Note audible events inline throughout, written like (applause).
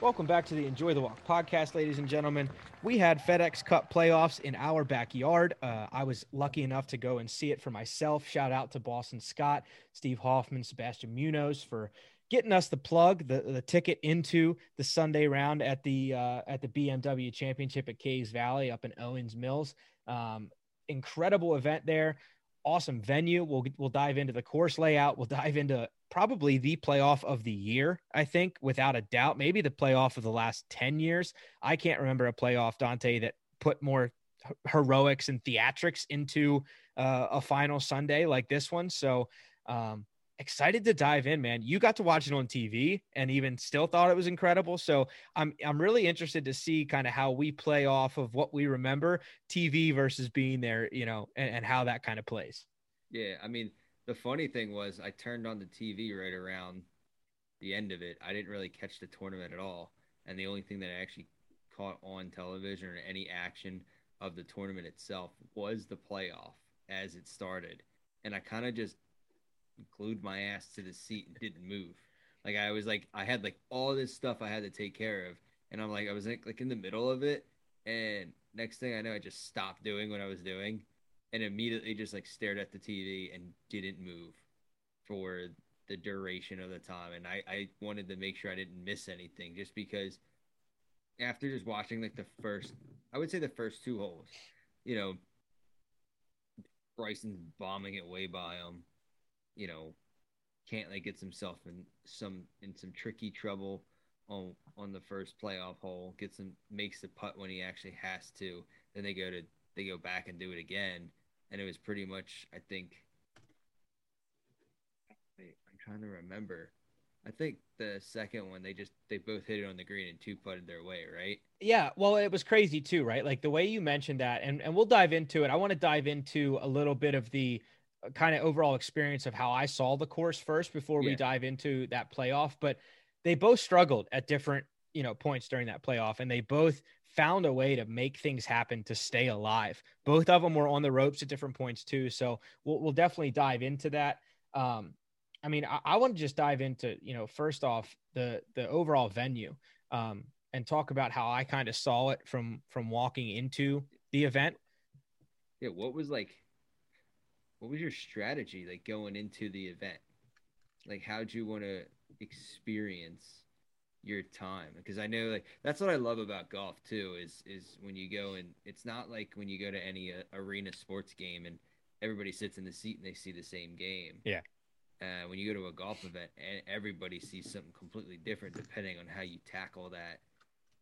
Welcome back to the Enjoy the Walk podcast, ladies and gentlemen. We had FedEx Cup playoffs in our backyard. Uh, I was lucky enough to go and see it for myself. Shout out to Boston Scott, Steve Hoffman, Sebastian Munoz for getting us the plug, the, the ticket into the Sunday round at the uh, at the BMW Championship at Caves Valley up in Owings Mills. Um, incredible event there awesome venue. We'll we'll dive into the course layout. We'll dive into probably the playoff of the year, I think, without a doubt. Maybe the playoff of the last 10 years. I can't remember a playoff, Dante, that put more heroics and theatrics into uh, a final Sunday like this one. So, um, excited to dive in, man. You got to watch it on TV and even still thought it was incredible. So I'm I'm really interested to see kind of how we play off of what we remember TV versus being there, you know, and, and how that kind of plays. Yeah, I mean, the funny thing was I turned on the TV right around the end of it. I didn't really catch the tournament at all, and the only thing that I actually caught on television or any action of the tournament itself was the playoff as it started. And I kind of just glued my ass to the seat and didn't move. Like I was like I had like all this stuff I had to take care of, and I'm like I was like, like in the middle of it, and next thing I know I just stopped doing what I was doing, and immediately just like stared at the TV and didn't move for the duration of the time. And I I wanted to make sure I didn't miss anything just because after just watching like the first I would say the first two holes, you know, Bryson's bombing it way by him you know, Cantlay gets himself in some in some tricky trouble on on the first playoff hole. Gets him makes the putt when he actually has to. Then they go to they go back and do it again, and it was pretty much I think. I'm trying to remember. I think the second one they just they both hit it on the green and two putted their way, right? Yeah, well, it was crazy too, right? Like the way you mentioned that, and and we'll dive into it. I want to dive into a little bit of the kind of overall experience of how I saw the course first before yeah. we dive into that playoff. But they both struggled at different, you know, points during that playoff, and they both found a way to make things happen to stay alive. Both of them were on the ropes at different points too. So we'll, we'll definitely dive into that. Um, I mean, I, I want to just dive into, you know, first off the the overall venue, um, and talk about how I kind of saw it from from walking into the event. Yeah, what was like what was your strategy like going into the event? Like, how'd you want to experience your time? Because I know like that's what I love about golf too. Is is when you go and it's not like when you go to any uh, arena sports game and everybody sits in the seat and they see the same game. Yeah. Uh, when you go to a golf event, and everybody sees something completely different depending on how you tackle that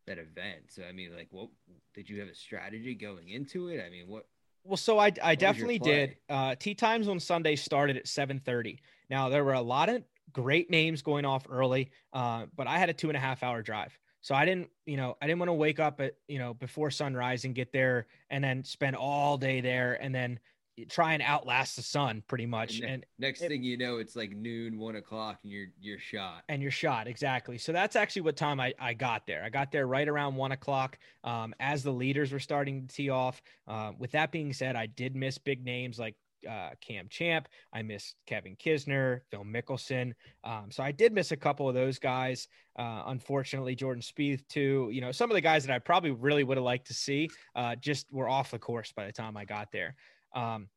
that event. So I mean, like, what did you have a strategy going into it? I mean, what well, so I, I definitely did. Uh, tee times on Sunday started at 7:30. Now there were a lot of great names going off early, uh, but I had a two and a half hour drive, so I didn't, you know, I didn't want to wake up at you know before sunrise and get there and then spend all day there and then try and outlast the sun pretty much. And, and next it, thing you know, it's like noon, one o'clock, and you're you're shot. And you're shot exactly. So that's actually what time I, I got there. I got there right around one o'clock um, as the leaders were starting to tee off. Uh, with that being said, I did miss big names like uh, Cam Champ. I missed Kevin Kisner, Phil Mickelson. Um, so I did miss a couple of those guys. Uh, unfortunately, Jordan Spieth too. You know, some of the guys that I probably really would have liked to see uh, just were off the course by the time I got there. Um,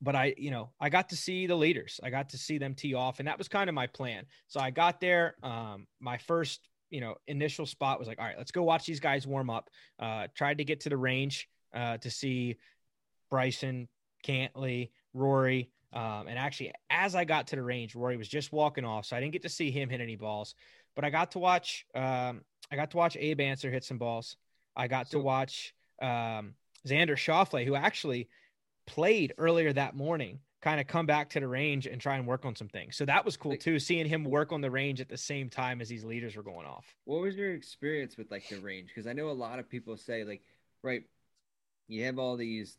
but I, you know, I got to see the leaders. I got to see them tee off, and that was kind of my plan. So I got there. Um, my first, you know, initial spot was like, all right, let's go watch these guys warm up. Uh, tried to get to the range uh, to see Bryson, Cantlay, Rory. Um, and actually, as I got to the range, Rory was just walking off, so I didn't get to see him hit any balls. But I got to watch. Um, I got to watch Abe Ancer hit some balls. I got so- to watch um, Xander Schauffele, who actually played earlier that morning kind of come back to the range and try and work on some things. So that was cool too, seeing him work on the range at the same time as these leaders were going off. What was your experience with like the range? Because I know a lot of people say like, right, you have all these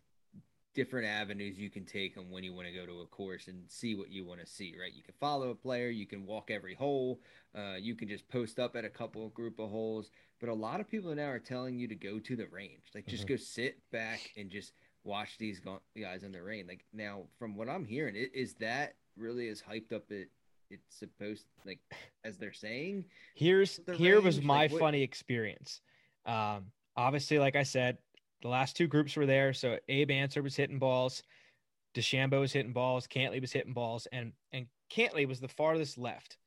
different avenues you can take on when you want to go to a course and see what you want to see, right? You can follow a player, you can walk every hole, uh, you can just post up at a couple group of holes. But a lot of people now are telling you to go to the range, like just mm-hmm. go sit back and just – watch these guys in the rain. Like now, from what I'm hearing, it, is that really as hyped up it it's supposed like as they're saying. Here's The here was my like, funny experience. Um, obviously, like I said, the last two groups were there. So Abe Ancer was hitting balls, DeChambeau was hitting balls, Cantlay was hitting balls, and and Cantlay was the farthest left.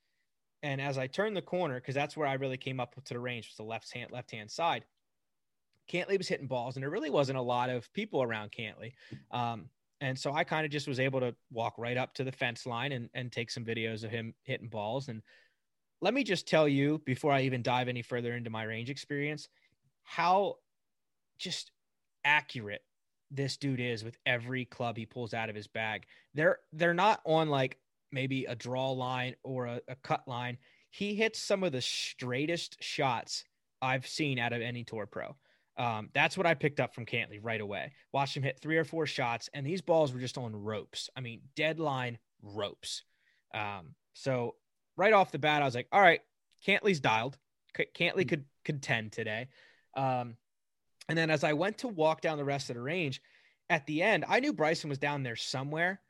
And as I turned the corner, because that's where I really came up to the range, was the left hand left hand side. Cantlay was hitting balls, and there really wasn't a lot of people around Cantlay. Um, and so I kind of just was able to walk right up to the fence line and, and take some videos of him hitting balls. And let me just tell you before I even dive any further into my range experience, how just accurate this dude is with every club he pulls out of his bag. They're they're not on like maybe a draw line or a, a cut line. He hits some of the straightest shots I've seen out of any tour pro. Um, that's what I picked up from Cantlay right away. Watched him hit three or four shots, and these balls were just on ropes. I mean, deadline ropes. Um, so right off the bat, I was like, all right, Cantlay's dialed. C- Cantlay could contend today. Um, and then as I went to walk down the rest of the range, at the end, I knew Bryson was down there somewhere.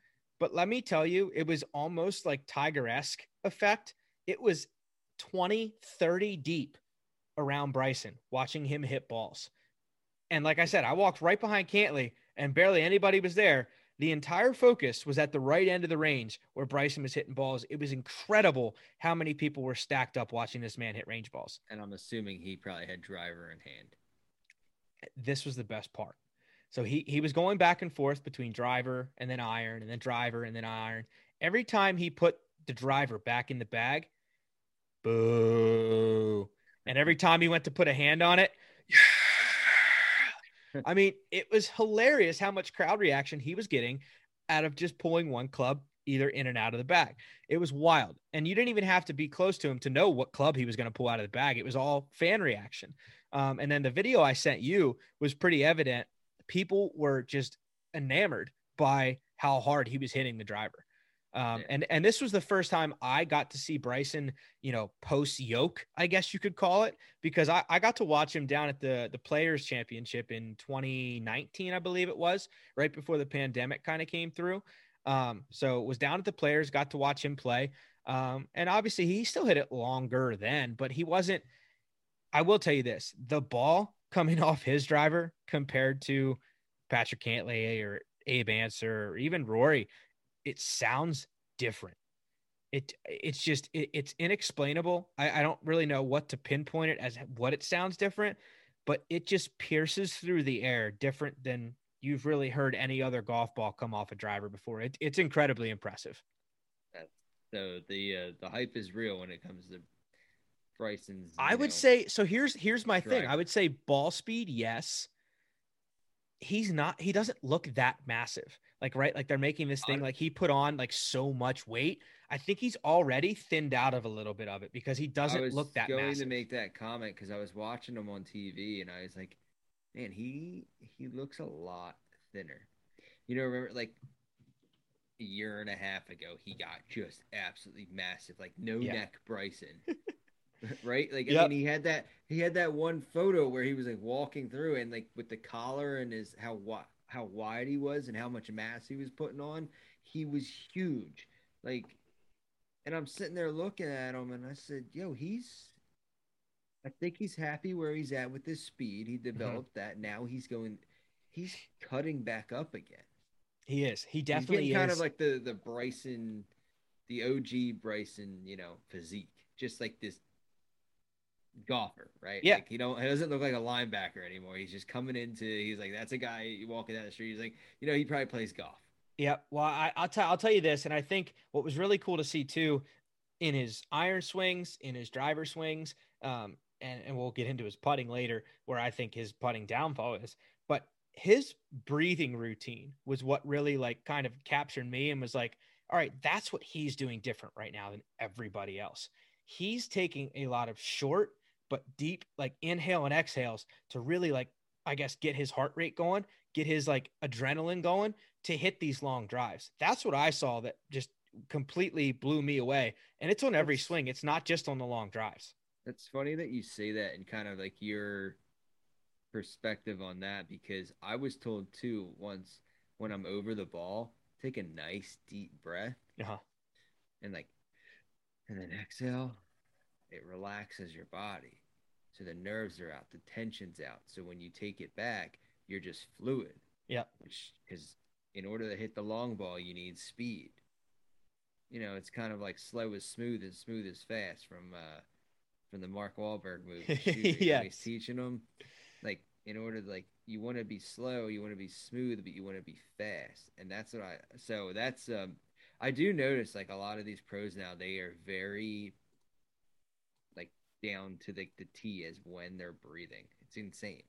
But let me tell you, it was almost like Tiger esque effect. It was 20, 30 deep around Bryson, watching him hit balls. And like I said, I walked right behind Cantlay and barely anybody was there. The entire focus was at the right end of the range where Bryson was hitting balls. It was incredible how many people were stacked up watching this man hit range balls. And I'm assuming he probably had driver in hand. This was the best part. So he he was going back and forth between driver and then iron and then driver and then iron. Every time he put the driver back in the bag, boo. And every time he went to put a hand on it, yeah. I mean, it was hilarious how much crowd reaction he was getting out of just pulling one club either in and out of the bag. It was wild. And you didn't even have to be close to him to know what club he was going to pull out of the bag. It was all fan reaction. Um, and then the video I sent you was pretty evident. People were just enamored by how hard he was hitting the driver. Um, Yeah. and and this was the first time I got to see Bryson, you know, post yoke, I guess you could call it, because I, I got to watch him down at the the Players Championship in 2019, I believe it was, right before the pandemic kind of came through. Um, so was down at the Players, got to watch him play, um, and obviously he still hit it longer then, but he wasn't. I will tell you this: the ball (laughs) coming off his driver compared to Patrick Cantlay or Abe Ancer or even Rory, it sounds different. It it's just it, it's inexplainable. I, I don't really know what to pinpoint it as what it sounds different, but it just pierces through the air different than you've really heard any other golf ball come off a driver before. It, it's incredibly impressive. So the uh, the hype is real when it comes to Bryson's. I would know, say so. Here's here's my thing. I would say ball speed, yes. He's not. He doesn't look that massive. Like right, like they're making this thing like he put on like so much weight. I think he's already thinned out of a little bit of it because he doesn't look that going massive. to make that comment because I was watching him on TV and I was like, man, he he looks a lot thinner. You know, remember like a year and a half ago, he got just absolutely massive, like no Yeah. neck Bryson. (laughs) right? Like Yep. I mean he had that he had that one photo where he was like walking through and like with the collar and his how wi- how wide he was and how much mass he was putting on, he was huge. Like and I'm sitting there looking at him and I said, "Yo, he's I think he's happy where he's at with his speed. He mm-hmm. developed that. Now he's going he's cutting back up again. he is. He definitely kind of like the the Bryson, the OG Bryson, you know, physique, just like this golfer, right? Yeah. Like he don't, he doesn't look like a linebacker anymore. He's just coming into. He's like, that's a guy walking down the street. He's like, you know, he probably plays golf. Yep. Well, I, I'll tell I'll tell you this, and I think what was really cool to see too, in his iron swings, in his driver swings, um, and and we'll get into his putting later, where I think his putting downfall is, but his breathing routine was what really like kind of captured me and was like, all right, that's what he's doing different right now than everybody else. He's taking a lot of short but deep like inhale and exhales to really like I guess get his heart rate going, get his like adrenaline going to hit these long drives. That's what I saw that just completely blew me away. And it's on every swing. It's not just on the long drives. That's funny that you say that and kind of like your perspective on that because I was told too once when I'm over the ball, take a nice deep breath Uh-huh. and like And then exhale, it relaxes your body. So the nerves are out, the tension's out. So when you take it back, you're just fluid. Yeah. Because in order to hit the long ball, you need speed. You know, it's kind of like slow is smooth and smooth is fast from uh from the Mark Wahlberg movie. (laughs) yeah. He's teaching them like in order to like you want to be slow, you want to be smooth, but you want to be fast. And that's what I so that's um I do notice like a lot of these pros now they are very down to the, the T as when they're breathing. It's insane.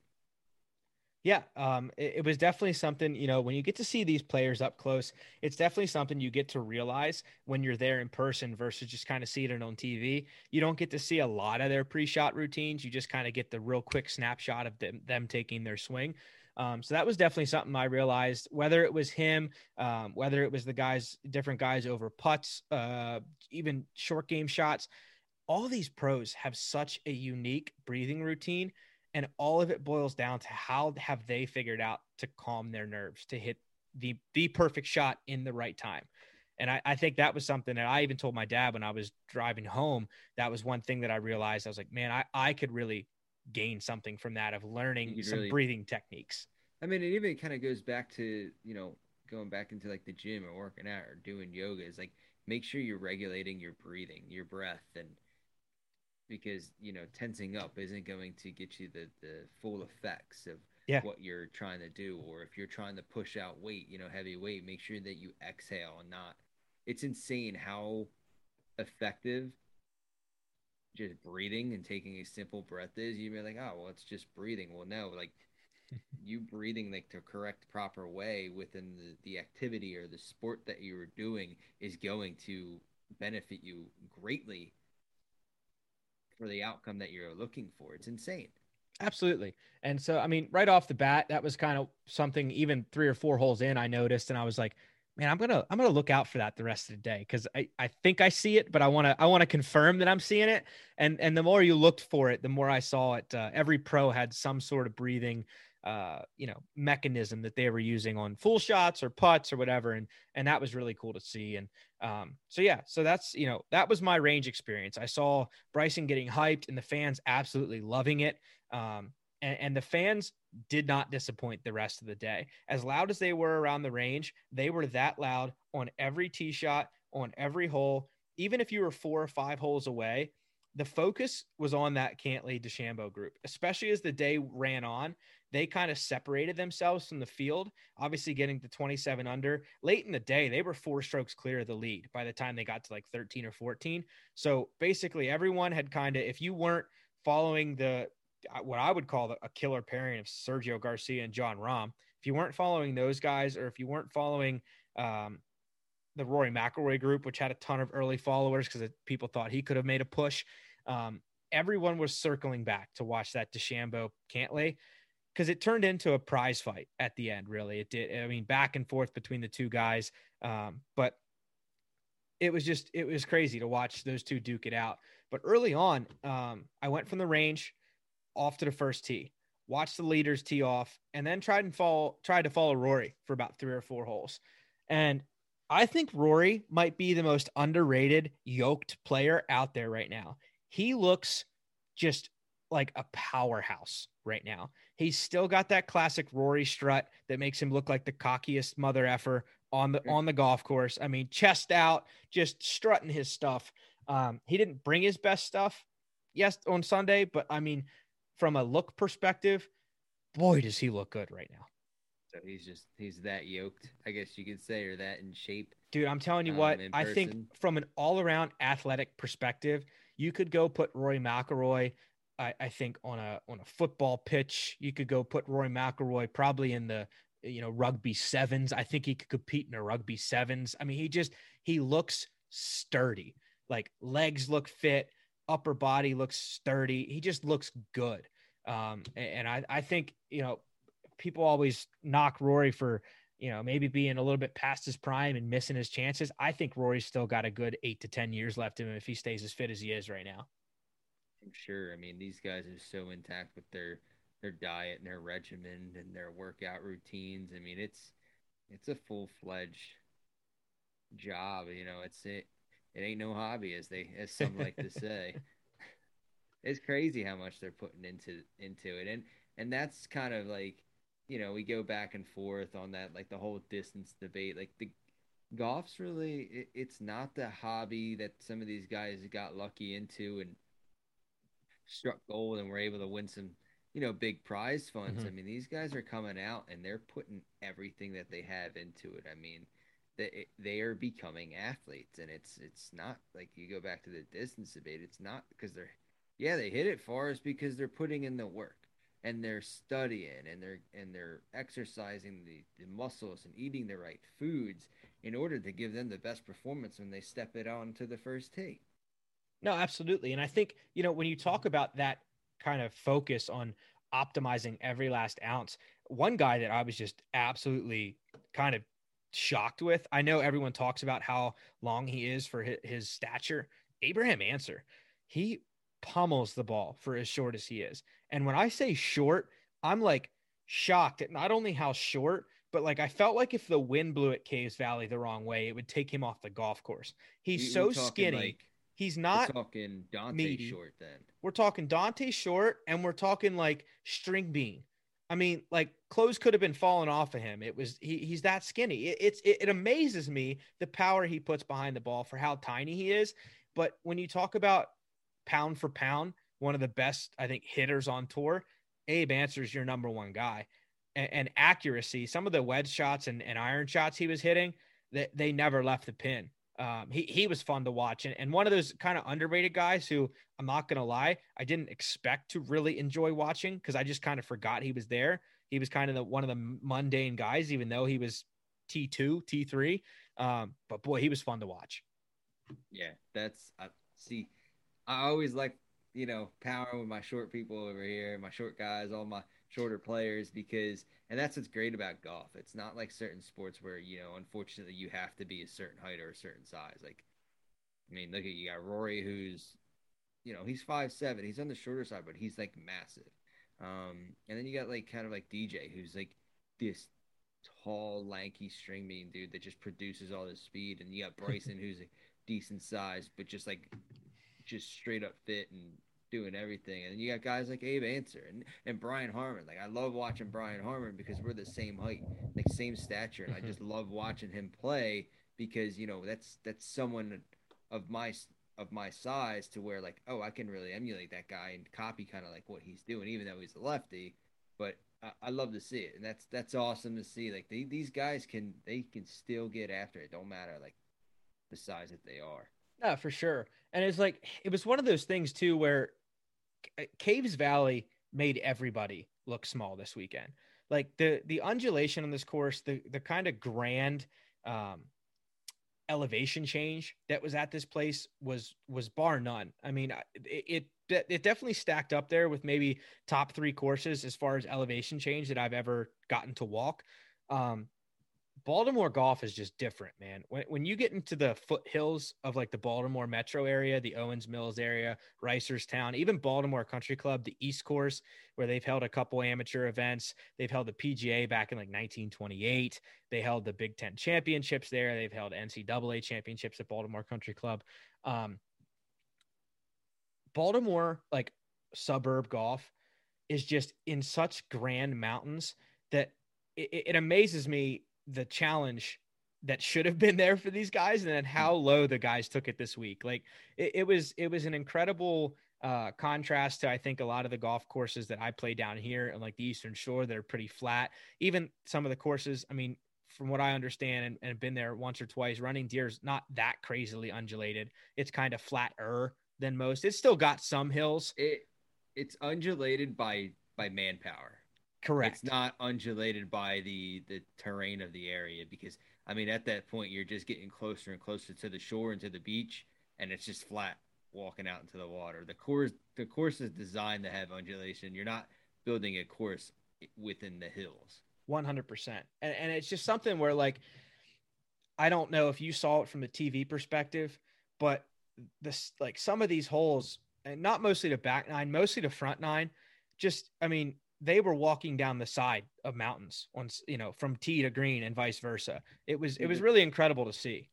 Yeah, um, it, it, was definitely something, you know, when you get to see these players up close, it's definitely something you get to realize when you're there in person versus just kind of seeing it on TV. You don't get to see a lot of their pre shot routines. You just kind of get the real quick snapshot of them, them taking their swing. Um, so that was definitely something I realized, whether it was him, um, whether it was the guys, different guys over putts, uh, even short game shots. All these pros have such a unique breathing routine and all of it boils down to how have they figured out to calm their nerves to hit the the perfect shot in the right time and I, I, think that was something that I even told my dad when I was driving home. That was one thing that I realized. I was like, man, I, I could really gain something from that of learning some really, breathing techniques. I mean, it even kind of goes back to, you know, going back into like the gym or working out or doing yoga is like make sure you're regulating your breathing, your breath, and because you know tensing up isn't going to get you the the full effects of yeah. what you're trying to do or if you're trying to push out weight you know heavy weight make sure that you exhale and not it's insane how effective just breathing and taking a simple breath is. You'd be like oh well it's just breathing. Well no like (laughs) you breathing like the correct proper way within the, the activity or the sport that you are doing is going to benefit you greatly for the outcome that you're looking for. It's insane. Absolutely. And so, I mean, right off the bat, that was kind of something even three or four holes in, I noticed, and I was like, man, I'm going to, I'm going to look out for that the rest of the day. Cause I, I think I see it, but I want to, I want to confirm that I'm seeing it. And, and the more you looked for it, the more I saw it. Uh, every pro had some sort of breathing, uh, you know, mechanism that they were using on full shots or putts or whatever. And, and that was really cool to see. And, um, so yeah, so that's, you know, that was my range experience. I saw Bryson getting hyped and the fans absolutely loving it. Um, and, and the fans did not disappoint the rest of the day. As loud as they were around the range, they were that loud on every tee shot, on every hole. Even if you were four or five holes away, the focus was on that Cantlay DeChambeau group, especially as the day ran on they kind of separated themselves from the field, obviously getting to 27 under. Late in the day, they were four strokes clear of the lead by the time they got to like 13 or 14. So basically, everyone had kind of, if you weren't following the, uh, what I would call a killer pairing of Sergio Garcia and Jon Rahm, if you weren't following those guys or if you weren't following, um, the Rory McIlroy group, which had a ton of early followers because people thought he could have made a push. Um, everyone was circling back to watch that DeChambeau Cantlay because it turned into a prize fight at the end. Really, it did. I mean, back and forth between the two guys, um, but it was just it was crazy to watch those two duke it out. But early on, um, I went from the range off to the first tee, watched the leaders tee off, and then tried and follow tried to follow Rory for about three or four holes. And I think Rory might be the most underrated yoked player out there right now. He looks just like a powerhouse right now. He's still got that classic Rory strut that makes him look like the cockiest mother effer on the on the golf course. I mean, chest out, just strutting his stuff. Um, he didn't bring his best stuff, yes, on Sunday, but I mean, from a look perspective, boy, does he look good right now. So he's just he's that yoked, I guess you could say, or that in shape. Dude, I'm telling you um, what, I think from an all around athletic perspective, you could go put Rory McIlroy I, I think on a on a football pitch, you could go put Roy McIlroy probably in the you know rugby sevens. I think he could compete in a rugby sevens. I mean, he just he looks sturdy. Like legs look fit, upper body looks sturdy. He just looks good. Um, and I I think you know people always knock Rory for you know maybe being a little bit past his prime and missing his chances. I think Rory's still got a good eight to ten years left in him if he stays as fit as he is right now. I'm sure. I mean, these guys are so intact with their their diet and their regimen and their workout routines. I mean, it's it's a full fledged job. You know, it's it. it ain't no hobby, as they as some like to (laughs) say. It's crazy how much they're putting into into it, and and that's kind of like, you know, we go back and forth on that, like the whole distance debate. Like the golf's really, it, it's not the hobby that some of these guys got lucky into and struck gold and were able to win some you know, big prize funds. Mm-hmm. I mean, these guys are coming out and they're putting everything that they have into it. I mean, they they are becoming athletes, and it's it's not like you go back to the distance debate. It's not because they're yeah they hit it far. It's because they're putting in the work and they're studying and they're and they're exercising the, the muscles and eating the right foods in order to give them the best performance when they step it on to the first tee. No, absolutely. And I think, you know, when you talk about that kind of focus on optimizing every last ounce. One guy that I was just absolutely kind of shocked with. I know everyone talks about how long he is for his, his stature. Abraham Ancer. he pummels the ball for as short as he is. And when I say short, I'm like shocked at not only how short, but like I felt like if the wind blew at Caves Valley the wrong way, it would take him off the golf course. He's so skinny. Like He's not talking Dante meaty. short then. We're talking Dante short and we're talking like string bean. I mean, like clothes could have been falling off of him. It was he, he's that skinny. It, it's it, it amazes me the power he puts behind the ball for how tiny he is. But when you talk about pound for pound, one of the best I think hitters on tour, Abe Ancer's your number one guy. And, and accuracy, some of the wedge shots and, and iron shots he was hitting, they, they never left the pin. Um, he he was fun to watch, and, and one of those kind of underrated guys who I'm not gonna lie, I didn't expect to really enjoy watching because I just kind of forgot he was there. He was kind of the one of the mundane guys, even though he was T two, T three. Um, but boy, he was fun to watch. Yeah, that's I see. I always like you know power with my short people over here, my short guys, all my shorter players because and that's what's great about golf. It's not like certain sports where, you know, unfortunately you have to be a certain height or a certain size. Like I mean, look at you got Rory who's you know, he's five seven. He's on the shorter side, but he's like massive. Um, and then you got like kind of like DJ who's like this tall, lanky string bean dude that just produces all this speed. And you got (laughs) Bryson who's a decent size, but just like just straight up fit and doing everything. And you got guys like Abe Ancer and, and Brian Harman. Like I love watching Brian Harman because we're the same height, like same stature, and I mm-hmm. just love watching him play because you know that's that's someone of my of my size to where like oh I can really emulate that guy and copy kind of like what he's doing, even though he's a lefty. But I, I love to see it, and that's that's awesome to see. Like they, these guys can they can still get after it. Don't matter like the size that they are. Yeah, for sure. And it's like it was one of those things too where uh, Caves Valley made everybody look small this weekend. Like the the undulation on this course, the the kind of grand um, elevation change that was at this place was was bar none. I mean, it, it it definitely stacked up there with maybe top three courses as far as elevation change that I've ever gotten to walk. Um, Baltimore golf is just different, man. When, when you get into the foothills of like the Baltimore metro area, the Owings Mills area, Reisterstown, even Baltimore Country Club, the East Course, where they've held a couple amateur events. They've held the PGA back in like 1928. They held the Big Ten championships there. They've held NCAA championships at Baltimore Country Club. Um, Baltimore, like suburb golf, is just in such grand mountains that it, it amazes me the challenge that should have been there for these guys and then how low the guys took it this week like it, it was it was an incredible uh, contrast to I think a lot of the golf courses that I play down here and like the Eastern Shore that are pretty flat. Even some of the courses, I mean, from what I understand and, and been there once or twice, running deer's not that crazily undulated. It's kind of flatter than most. It's still got some hills. It it's undulated by by manpower. Correct. It's not undulated by the the terrain of the area because I mean at that point you're just getting closer and closer to the shore and to the beach and it's just flat walking out into the water. The course the course is designed to have undulation. You're not building a course within the hills. 100%. And and it's just something where like I don't know if you saw it from the TV perspective, but this like some of these holes and not mostly the back nine, mostly the front nine, just I mean they were walking down the side of mountains once you know from tee to green and vice versa it was it was mm-hmm. really incredible to see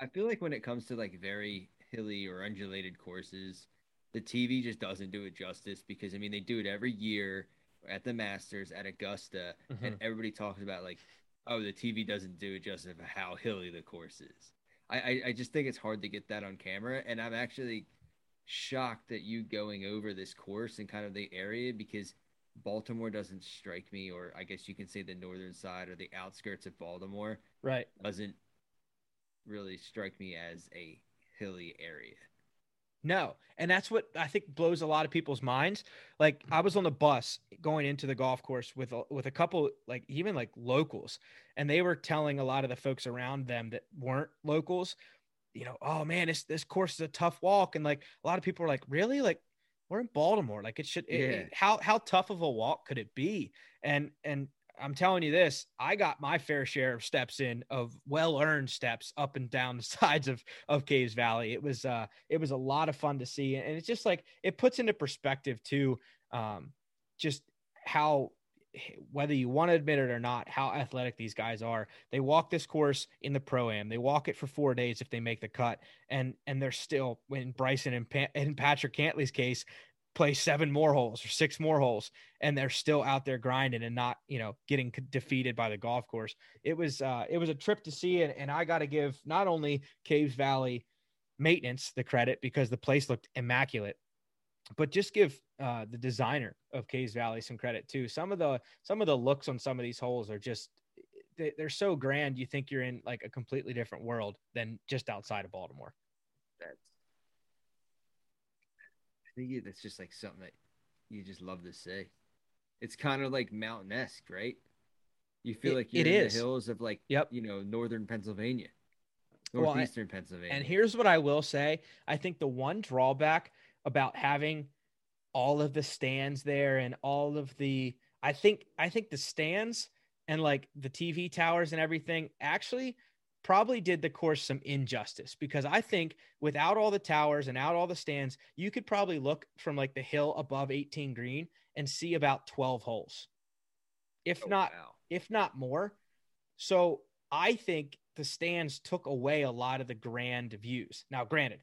I feel like when it comes to like very hilly or undulated courses, the TV just doesn't do it justice because I mean they do it every year at the Masters at Augusta, mm-hmm. and everybody talks about like, oh, the TV doesn't do it justice of how hilly the course is. I, I, I just think it's hard to get that on camera, and I'm actually shocked that you going over this course and kind of the area because Baltimore doesn't strike me, or I guess you can say the northern side or the outskirts of Baltimore, right, doesn't really strike me as a hilly area. No. And that's what I think blows a lot of people's minds. Like I was on the bus going into the golf course with a, with a couple like even like locals and they were telling a lot of the folks around them that weren't locals, you know, oh man, this this course is a tough walk and like a lot of people are like, "Really? Like we're in Baltimore. Like it should yeah. it, how how tough of a walk could it be?" And and I'm telling you this, I got my fair share of steps in of well-earned steps up and down the (laughs) sides of of Caves Valley. It was uh it was a lot of fun to see and it's just like it puts into perspective too um just how whether you want to admit it or not, how athletic these guys are. They walk this course in the pro am. They walk it for four days if they make the cut, and and they're still when Bryson and, pa- and Patrick Cantlay's case, play seven more holes or six more holes and they're still out there grinding and not you know getting defeated by the golf course it was uh it was a trip to see it and i got to give not only caves valley maintenance the credit because the place looked immaculate but just give uh the designer of caves valley some credit too some of the some of the looks on some of these holes are just they, they're so grand you think you're in like a completely different world than just outside of baltimore that's I think that's just like something that you just love to say. It's kind of like mountain esque, right? You feel it, like you're it in is. the hills of like, yep. you know, northern Pennsylvania, northeastern well, Pennsylvania. And here's what I will say: I think the one drawback about having all of the stands there and all of the, I think, I think the stands and like the TV towers and everything actually probably did the course some injustice because I think without all the towers and out all the stands, you could probably look from like the hill above 18 green and see about 12 holes. If oh, not wow. if not more. So I think the stands took away a lot of the grand views. Now granted,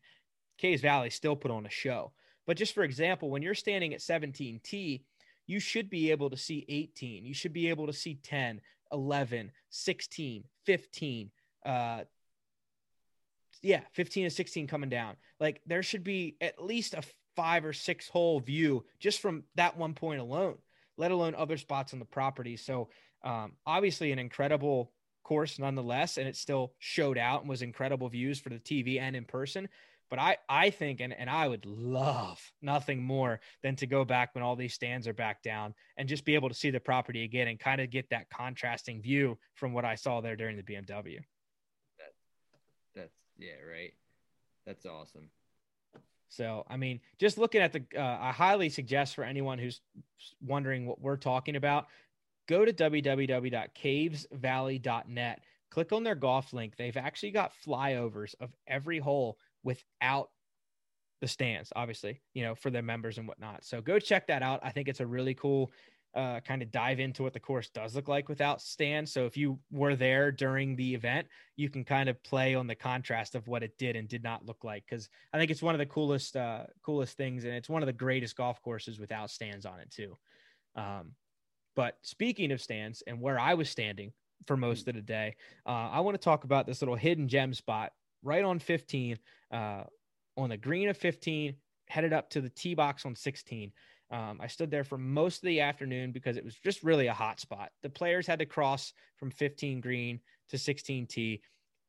Caves Valley still put on a show. But just for example, when you're standing at 17T, you should be able to see 18. You should be able to see 10, 11, 16, 15, uh yeah 15 and 16 coming down like there should be at least a five or six hole view just from that one point alone let alone other spots on the property so um obviously an incredible course nonetheless and it still showed out and was incredible views for the tv and in person but I, I think, and, and I would love nothing more than to go back when all these stands are back down and just be able to see the property again and kind of get that contrasting view from what I saw there during the BMW. That's yeah, right. That's awesome. So, I mean, just looking at the, uh, I highly suggest for anyone who's wondering what we're talking about, go to www.cavesvalley.net. Click on their golf link. They've actually got flyovers of every hole without the stands, obviously, you know, for their members and whatnot. So go check that out. I think it's a really cool uh, kind of dive into what the course does look like without stands. So if you were there during the event, you can kind of play on the contrast of what it did and did not look like. Because I think it's one of the coolest, uh, coolest things, and it's one of the greatest golf courses without stands on it too. Um, but speaking of stands and where I was standing for most of the day, uh, I want to talk about this little hidden gem spot right on 15, uh, on the green of 15, headed up to the tee box on 16. Um, I stood there for most of the afternoon because it was just really a hot spot. The players had to cross from 15 green to 16 tee.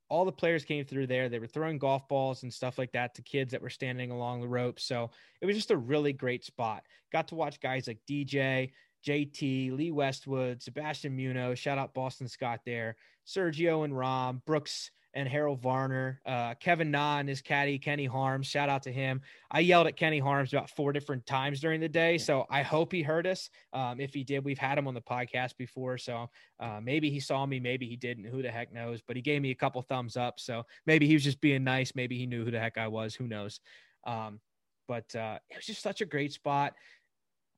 All the players came through there. They were throwing golf balls and stuff like that to kids that were standing along the ropes. So it was just a really great spot. Got to watch guys like DJ, JT, Lee Westwood, Sebastian Muno. shout out Boston Scott there, Sergio and Rahm, Brooks and Harold Varner, uh, Kevin Na and his caddy Kenny Harms. Shout out to him. I yelled at Kenny Harms about four different times during the day, so I hope he heard us. Um, if he did, we've had him on the podcast before, so uh, maybe he saw me, maybe he didn't. Who the heck knows? But he gave me a couple thumbs up, so maybe he was just being nice. Maybe he knew who the heck I was. Who knows? Um, but uh, it was just such a great spot.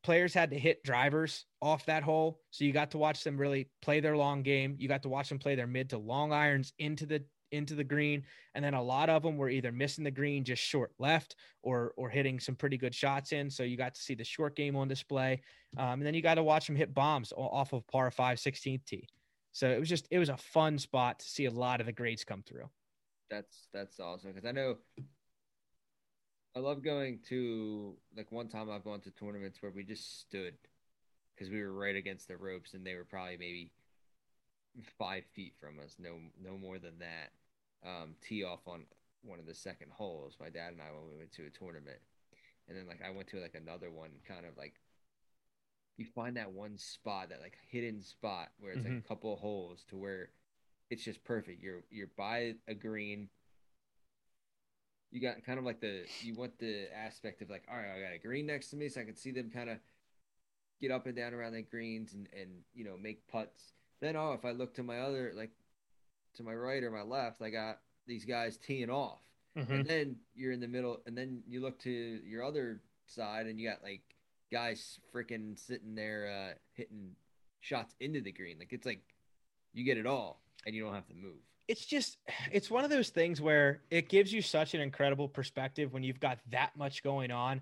Players had to hit drivers off that hole, so you got to watch them really play their long game. You got to watch them play their mid to long irons into the into the green, and then a lot of them were either missing the green just short left or or hitting some pretty good shots in. So you got to see the short game on display, um, and then you got to watch them hit bombs off of par five 16th tee. So it was just it was a fun spot to see a lot of the grades come through. That's that's awesome because I know I love going to like one time I've gone to tournaments where we just stood because we were right against the ropes and they were probably maybe five feet from us, no no more than that. Um, tee off on one of the second holes. My dad and I when we went to a tournament, and then like I went to like another one, kind of like you find that one spot, that like hidden spot where it's mm-hmm. like a couple holes to where it's just perfect. You're you're by a green. You got kind of like the you want the aspect of like, all right, I got a green next to me, so I can see them kind of get up and down around the greens and and you know make putts. Then oh, if I look to my other like to my right or my left, I got these guys teeing off, mm-hmm. and then you're in the middle, and then you look to your other side, and you got like guys freaking sitting there uh, hitting shots into the green. Like it's like you get it all and you don't have to move. It's just it's one of those things where it gives you such an incredible perspective when you've got that much going on,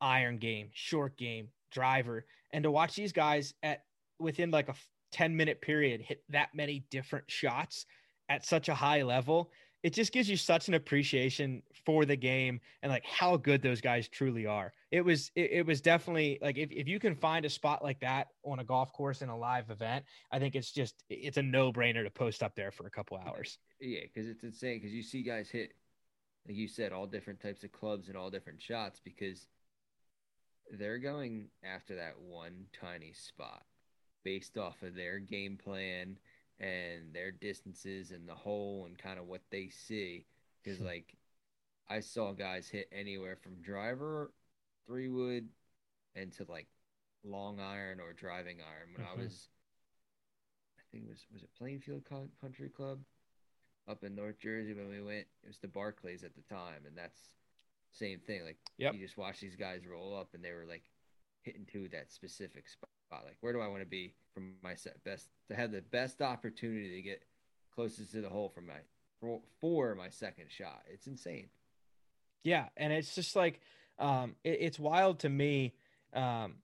iron game, short game, driver, and to watch these guys at within like a 10 minute period hit that many different shots at such a high level it just gives you such an appreciation for the game and like how good those guys truly are. It was it, it, was definitely like if, if you can find a spot like that on a golf course in a live event, I think it's just it's a no brainer to post up there for a couple hours. Yeah, because it's insane because you see guys hit like you said all different types of clubs and all different shots because they're going after that one tiny spot based off of their game plan and their distances and the hole and kind of what they see. Because hmm. like I saw guys hit anywhere from driver, three wood, and to like long iron or driving iron. When mm-hmm. I was, I think it was was it Plainfield Country Club up in North Jersey when we went. It was the Barclays at the time, and that's same thing. Like yep. you just watch these guys roll up, and they were like hitting to that specific spot. Like, where do I want to be from my set best to have the best opportunity to get closest to the hole for my for, for my second shot? It's insane. Yeah, and it's just like um, it, it's wild to me. Um,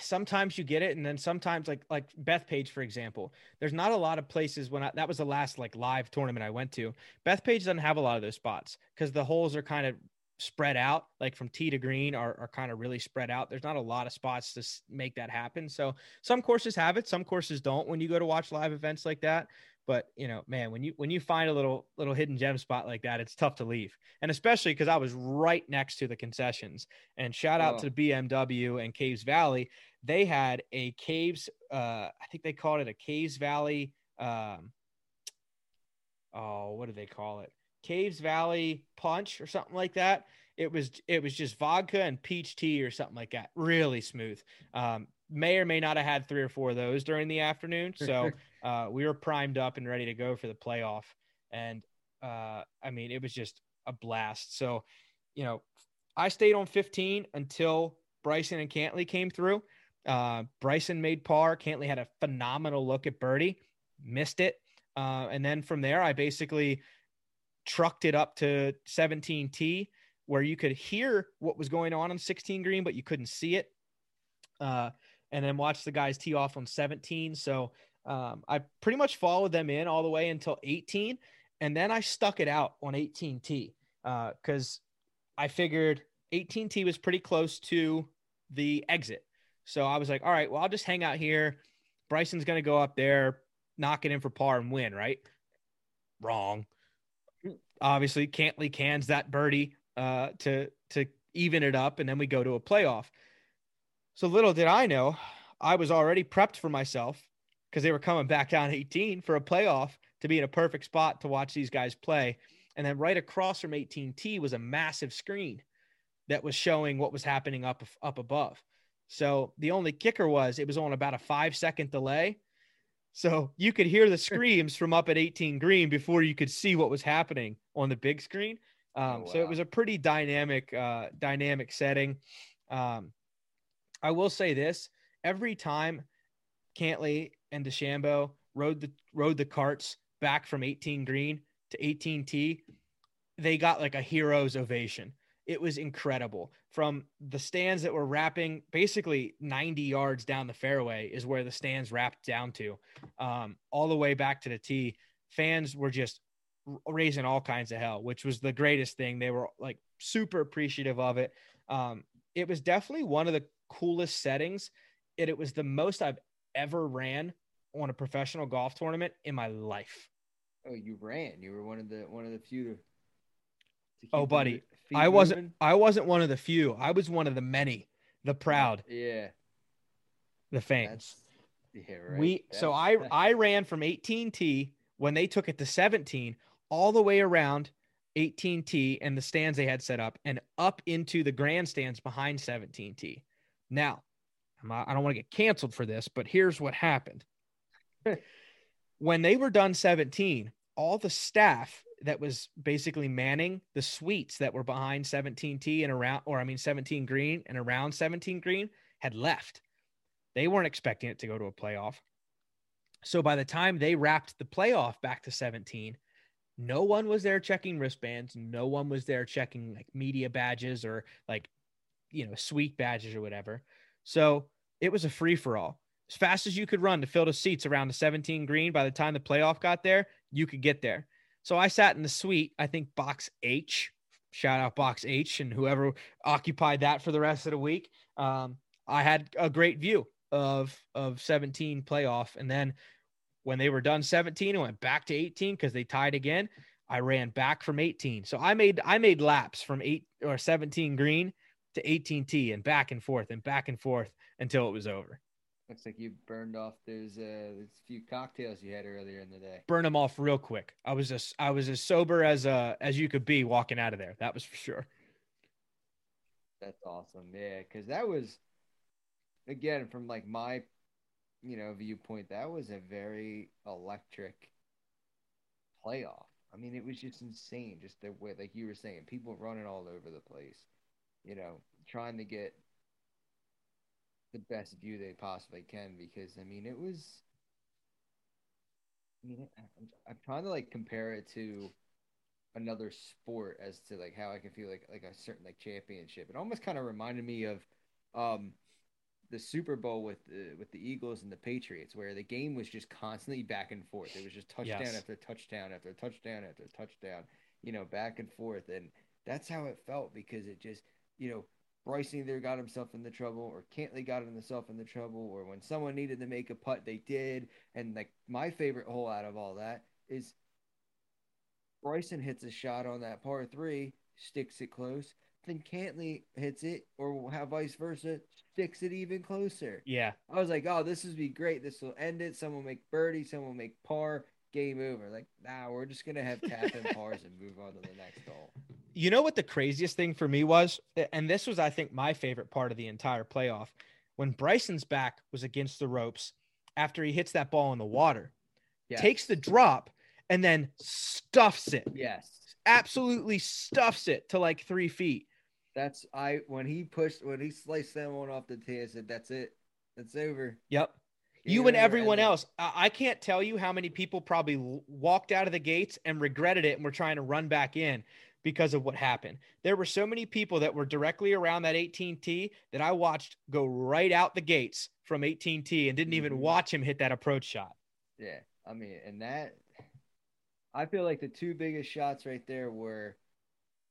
sometimes you get it, and then sometimes like like Bethpage, for example, there's not a lot of places when I, that was the last like live tournament I went to. Bethpage doesn't have a lot of those spots because the holes are kind of spread out, like from tee to green, are, are kind of really spread out. There's not a lot of spots to make that happen. So some courses have it, some courses don't. When you go to watch live events like that, but you know, man, when you when you find a little little hidden gem spot like that, it's tough to leave, and especially because I was right next to the concessions. And shout out oh. to BMW and Caves Valley, they had a Caves, uh, I think they called it a Caves Valley. Um, oh, what do they call it? Caves Valley Punch or something like that. It was it was just vodka and peach tea or something like that. Really smooth. Um, may or may not have had three or four of those during the afternoon. So (laughs) uh, we were primed up and ready to go for the playoff. And uh, I mean, it was just a blast. So, you know, I stayed on 15 until Bryson and Cantlay came through. Uh, Bryson made par. Cantlay had a phenomenal look at birdie, missed it. Uh, and then from there, I basically trucked it up to 17T where you could hear what was going on on 16 green, but you couldn't see it. Uh, and then watch the guys tee off on 17. So um, I pretty much followed them in all the way until 18. And then I stuck it out on 18T because uh, I figured 18T was pretty close to the exit. So I was like, all right, well, I'll just hang out here. Bryson's going to go up there, knock it in for par and win, right? Wrong obviously Cantlay cans that birdie uh, to to even it up, and then we go to a playoff. So little did I know, I was already prepped for myself because they were coming back down 18 for a playoff to be in a perfect spot to watch these guys play. And then right across from 18T was a massive screen that was showing what was happening up up above. So the only kicker was it was on about a five second delay. So you could hear the screams from up at 18 green before you could see what was happening on the big screen. Um, oh, wow. So it was a pretty dynamic, uh, dynamic setting. Um, I will say this: every time Cantlay and DeChambeau rode the rode the carts back from 18 green, to 18T, they got like a hero's ovation. It was incredible. From the stands that were wrapping basically 90 yards down the fairway is where the stands wrapped down to, um, all the way back to the tee. Fans were just raising all kinds of hell, which was the greatest thing. They were like super appreciative of it. Um, it was definitely one of the coolest settings. It, it was the most I've ever ran on a professional golf tournament in my life. Oh, you ran. You were one of the one of the few oh, buddy, I wasn't. Moving. I wasn't one of the few. I was one of the many. The proud. Yeah. The fans. That's, yeah, right. We That's, so I (laughs) I ran from 18T when they took it to 17 all the way around 18T and the stands they had set up and up into the grandstands behind 17T. Now, I don't want to get canceled for this, but here's what happened. (laughs) when they were done 17, all the staff that was basically manning the suites that were behind 17T and around, or I mean 17 green and around 17 green had left. They weren't expecting it to go to a playoff. So by the time they wrapped the playoff back to 17, no one was there checking wristbands. No one was there checking like media badges or like, you know, suite badges or whatever. So it was a free for all. As fast as you could run to fill the seats around the 17 green, by the time the playoff got there, you could get there. So I sat in the suite, I think box H, shout out box H and whoever occupied that for the rest of the week. Um, I had a great view of of 17 playoff. And then when they were done 17 and went back to 18 because they tied again, I ran back from 18. So I made I made laps from eight or 17 green to 18T and back and forth and back and forth until it was over. Looks like you burned off those uh those few cocktails you had earlier in the day. Burn them off real quick. I was just I was as sober as uh as you could be walking out of there. That was for sure. That's awesome. Yeah, cuz that was again from like my you know viewpoint that was a very electric playoff. I mean, it was just insane just the way like you were saying, people running all over the place. You know, trying to get the best view they possibly can because I mean it was. I mean, I'm, I'm trying to like compare it to another sport as to like how I can feel like like a certain like championship. It almost kind of reminded me of um the Super Bowl with the with the Eagles and the Patriots, where the game was just constantly back and forth. It was just touchdown yes. after touchdown after touchdown after touchdown, you know, back and forth, and that's how it felt because it just, you know, Bryson either got himself in the trouble or Cantlay got himself in the trouble, or when someone needed to make a putt, they did. And like my favorite hole out of all that is Bryson hits a shot on that par three, sticks it close. Then Cantlay hits it, or how vice versa, sticks it even closer. Yeah. I was like, oh, this would be great. This will end it. Someone will make birdie, someone will make par, game over. Like, nah, we're just gonna have tap and (laughs) pars and move on to the next hole. You know what the craziest thing for me was, and this was, I think, my favorite part of the entire playoff, when Bryson's back was against the ropes after he hits that ball in the water, yes. takes the drop and then stuffs it. Yes, absolutely stuffs it to like three feet. That's I when he pushed when he sliced that one off the tee. I said, "That's it. That's over." Yep you and everyone else. I can't tell you how many people probably walked out of the gates and regretted it and were trying to run back in because of what happened. There were so many people that were directly around that 18T that I watched go right out the gates from 18T and didn't even mm-hmm. watch him hit that approach shot. Yeah. I mean, and that, I feel like the two biggest shots right there were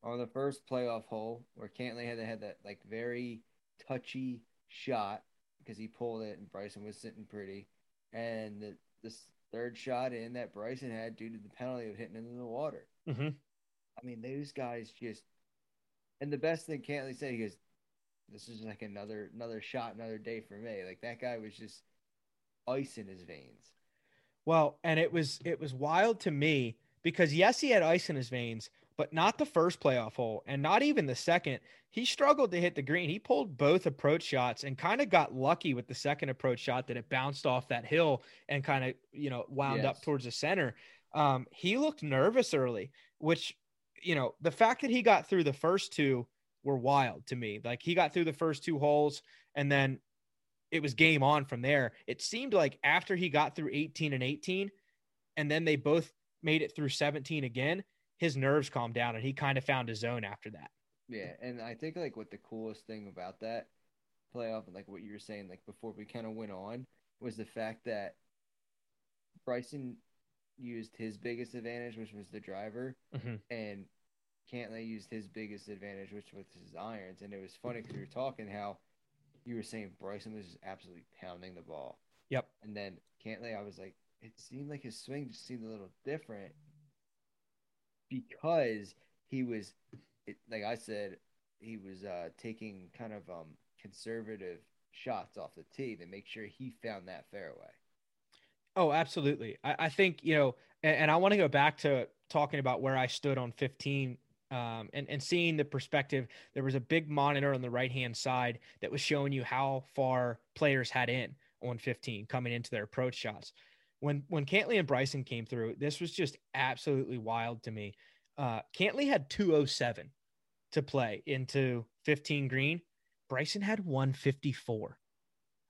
on the first playoff hole where Cantlay had to had that like very touchy shot because he pulled it and Bryson was sitting pretty. And the, this third shot in that Bryson had due to the penalty of hitting into the water. Mm-hmm. I mean, those guys just. And the best thing Cantlay said, he goes, "This is like another another shot, another day for me." Like that guy was just ice in his veins. Well, and it was it was wild to me because yes, he had ice in his veins, but not the first playoff hole and not even the second. He struggled to hit the green. He pulled both approach shots and kind of got lucky with the second approach shot that it bounced off that hill and kind of, you know, wound yes. up towards the center. Um, he looked nervous early, which, you know, the fact that he got through the first two were wild to me. Like he got through the first two holes and then it was game on from there. It seemed like after he got through 18 and 18, and then they both made it through 17 again, his nerves calmed down and he kind of found his zone after that. Yeah, and I think like what the coolest thing about that playoff and like what you were saying like before we kind of went on was the fact that Bryson used his biggest advantage, which was the driver, Mhm. and Cantlay used his biggest advantage, which was his irons. And it was funny because we were talking how you were saying Bryson was just absolutely pounding the ball. Yep. And then Cantlay, I was like, it seemed like his swing just seemed a little different because he was, it, like I said, he was uh, taking kind of um, conservative shots off the tee to make sure he found that fairway. Oh, absolutely. I, I think, you know, and, and I want to go back to talking about where I stood on 15 um, and, and seeing the perspective. There was a big monitor on the right hand side that was showing you how far players had in on 15 coming into their approach shots. When when Cantlay and Bryson came through, this was just absolutely wild to me. Uh, Cantlay had 207 to play into 15 green. Bryson had 154.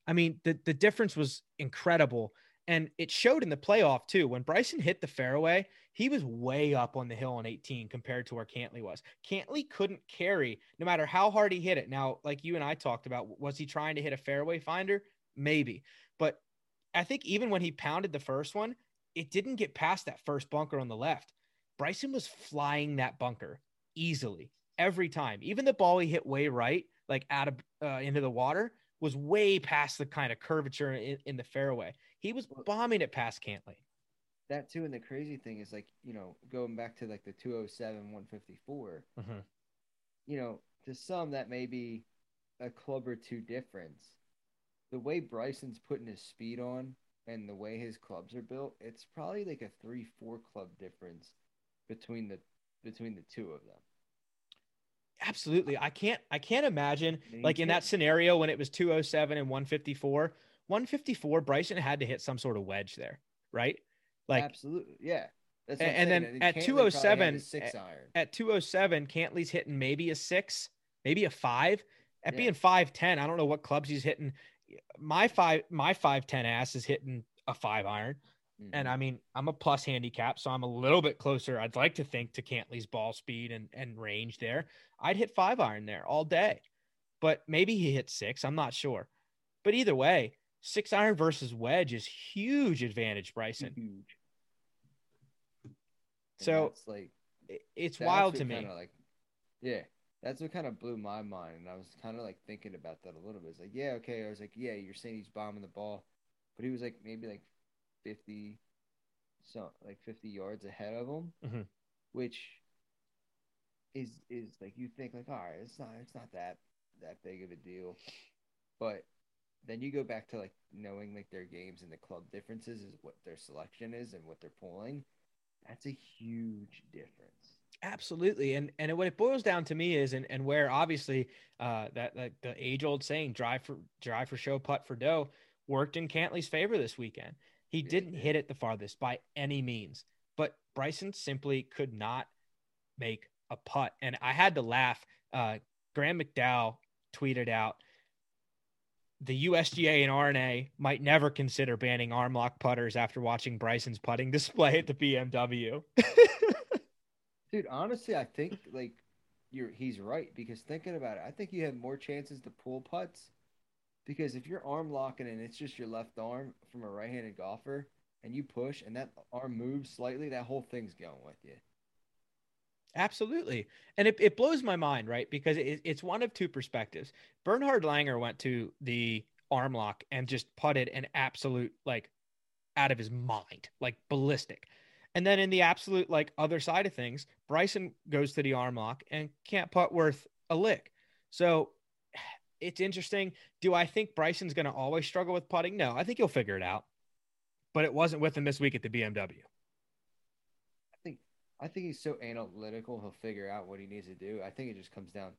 I mean, the, the difference was incredible. And it showed in the playoff too. When Bryson hit the fairway, he was way up on the hill on 18 compared to where Cantlay was. Cantlay couldn't carry no matter how hard he hit it. Now, like you and I talked about, was he trying to hit a fairway finder? Maybe. But I think even when he pounded the first one, it didn't get past that first bunker on the left. Bryson was flying that bunker easily every time. Even the ball he hit way right, like out of uh, into the water, was way past the kind of curvature in, in the fairway. He was bombing it past Cantlay. That too, and the crazy thing is like you know going back to like the 207 154. Mm-hmm. You know, to some that may be a club or two difference. The way Bryson's putting his speed on and the way his clubs are built, it's probably like a three four club difference between the between the two of them. Absolutely. I can't I can't imagine like in that scenario when it was 207 and 154, 154 Bryson had to hit some sort of wedge there, right? Like Absolutely, yeah. And saying, then and at Cantlay probably had a 207, six iron. at 207 Cantlay's hitting maybe a 6, maybe a 5. At Yeah. being 5'10, I don't know what clubs he's hitting. My 5 my 5'10 ass is hitting a 5 iron. And Mhm. I mean, I'm a plus handicap, so I'm a little bit closer. I'd like to think to Cantlay's ball speed and, and range there. I'd hit five iron there all day, but maybe he hit six. I'm not sure. But either way, six iron versus wedge is huge advantage, Bryson. huge. So that's like It's wild to me. like, yeah, that's what kind of blew my mind, and I was kind of like thinking about that a little bit. It's like, yeah, okay, I was like, yeah, you're saying he's bombing the ball, but he was like maybe like fifty, so like fifty yards ahead of him, Mhm. which is is like you think like, all right, it's not it's not that that big of a deal, but then you go back to like knowing like their games and the club differences is what their selection is and what they're pulling. That's a huge difference. Absolutely, and and what it boils down to me is, and and where obviously uh, that that the age old saying "drive for drive for show, putt for dough" worked in Cantlay's favor this weekend. He Yeah, didn't did. hit it the farthest by any means, but Bryson simply could not make a putt, and I had to laugh. Uh, Graham McDowell tweeted out. The USGA and R&A might never consider banning arm lock putters after watching Bryson's putting display at the BMW. (laughs) Dude, honestly, I think like you're he's right because thinking about it, I think you have more chances to pull putts because if you're arm locking and it's just your left arm from a right-handed golfer and you push and that arm moves slightly, that whole thing's going with you. Absolutely. And it, it blows my mind, right? Because it, it's one of two perspectives. Bernhard Langer went to the arm lock and just putted an absolute, like, out of his mind, like ballistic. And then in the absolute, like, other side of things, Bryson goes to the arm lock and can't putt worth a lick. So (sighs) it's interesting. Do I think Bryson's going to always struggle with putting? No, I think he'll figure it out. But it wasn't with him this week at the BMW. I think he's so analytical, he'll figure out what he needs to do. I think it just comes down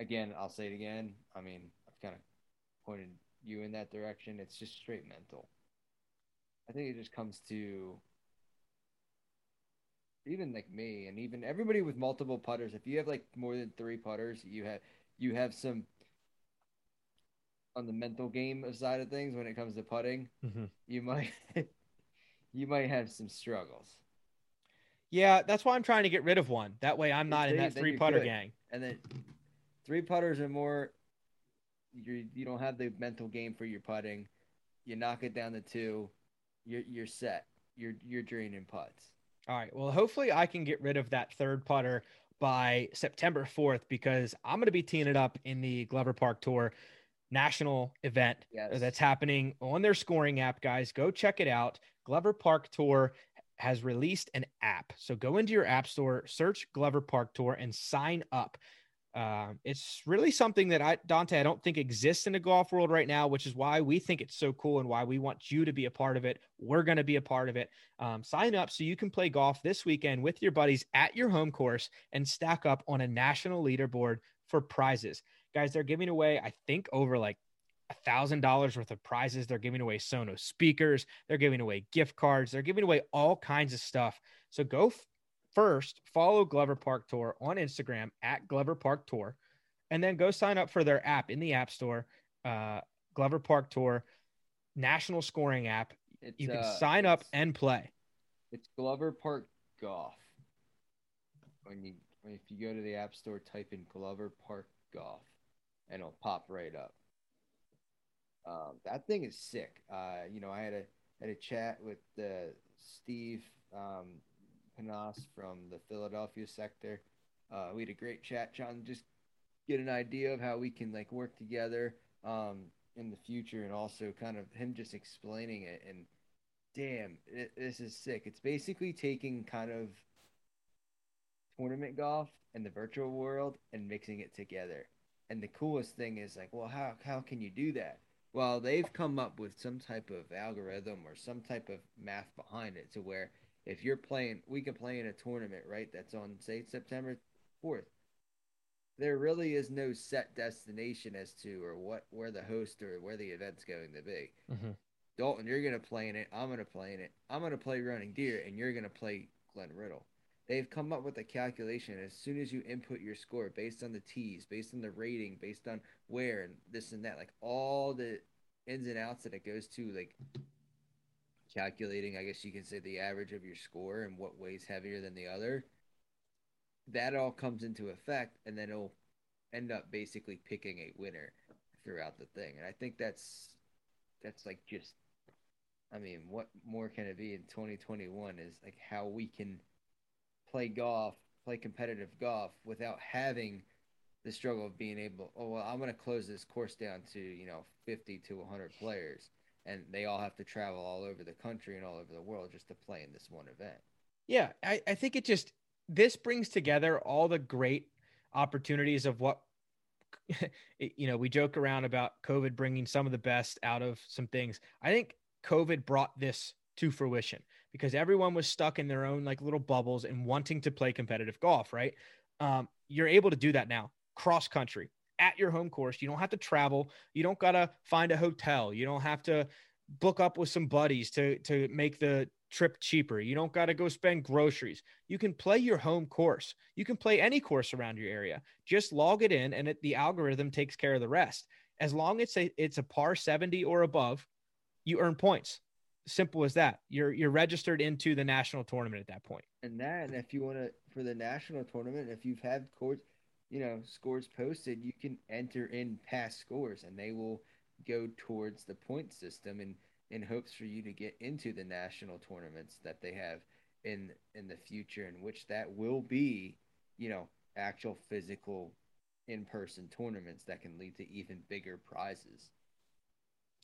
again, I'll say it again. I mean, I've kind of pointed you in that direction. It's just straight mental. I think it just comes to even like me and even everybody with multiple putters. If you have like more than three putters, you have you have some on the mental game side of things when it comes to putting. Mm-hmm. You might (laughs) you might have some struggles. Yeah, that's why I'm trying to get rid of one. That way I'm not in that three putter gang. And then three putters are more you you don't have the mental game for your putting. You knock it down to two, you're you're set. You're you're draining putts. All right. Well, hopefully I can get rid of that third putter by September 4th because I'm going to be teeing it up in the Glover Park Tour national event yes. that's happening on their scoring app, guys. Go check it out. Glover Park Tour has released an app. So go into your app store, search Glover Park Tour, and sign up. Uh, it's really something that I, Dante, I don't think exists in the golf world right now, which is why we think it's so cool and why we want you to be a part of it. We're going to be a part of it. Um, sign up so you can play golf this weekend with your buddies at your home course and stack up on a national leaderboard for prizes. Guys, they're giving away, I think, over like thousand dollars worth of prizes. They're giving away Sonos speakers. They're giving away gift cards. They're giving away all kinds of stuff. So go f- first, follow Glover Park Tour on Instagram at Glover Park Tour, and then go sign up for their app in the App Store, uh, Glover Park Tour, national scoring app. It's, you can uh, sign up and play. It's Glover Park Golf. When you if you go to the App Store, type in Glover Park Golf, and it'll pop right up. Um, that thing is sick. Uh, you know, I had a had a chat with uh, Steve um, Panas from the Philadelphia sector. Uh, we had a great chat, John. just get an idea of how we can like work together um, in the future, and also kind of him just explaining it. And damn, it, this is sick. It's basically taking kind of tournament golf and the virtual world and mixing it together. And the coolest thing is like, well, how how can you do that? Well, they've come up with some type of algorithm or some type of math behind it to where if you're playing, we can play in a tournament, right? That's on say September fourth. There really is no set destination as to or what where the host or where the event's going to be. Mm-hmm. Dalton, you're gonna play in it. I'm gonna play in it. I'm gonna play Running Deer, and you're gonna play Glen Riddle. They've come up with a calculation as soon as you input your score based on the tees, based on the rating, based on where and this and that, like all the ins and outs that it goes to, like calculating, I guess you can say the average of your score and what weighs heavier than the other. That all comes into effect, and then it'll end up basically picking a winner throughout the thing. And I think that's that's like just, I mean, what more can it be in 2021 is like how we can play golf, play competitive golf without having the struggle of being able, oh, well, I'm going to close this course down to, you know, 50 to 100 players and they all have to travel all over the country and all over the world just to play in this one event. Yeah, I, I think it just this brings together all the great opportunities of what (laughs) you know we joke around about covid bringing some of the best out of some things i think covid brought this to fruition because everyone was stuck in their own like little bubbles and wanting to play competitive golf right um, you're able to do that now cross country at your home course. You don't have to travel. You don't got to find a hotel. You don't have to book up with some buddies to to make the trip cheaper. You don't got to go spend groceries. You can play your home course. You can play any course around your area. Just log it in and it, the algorithm takes care of the rest. As long as it's a, it's a par 70 or above, you earn points. Simple as that. You're you're registered into the national tournament at that point. And then if you want to for the national tournament, if you've had course you know scores posted, you can enter in past scores, and they will go towards the point system in in hopes for you to get into the national tournaments that they have in in the future, in which that will be, you know, actual physical in person tournaments that can lead to even bigger prizes.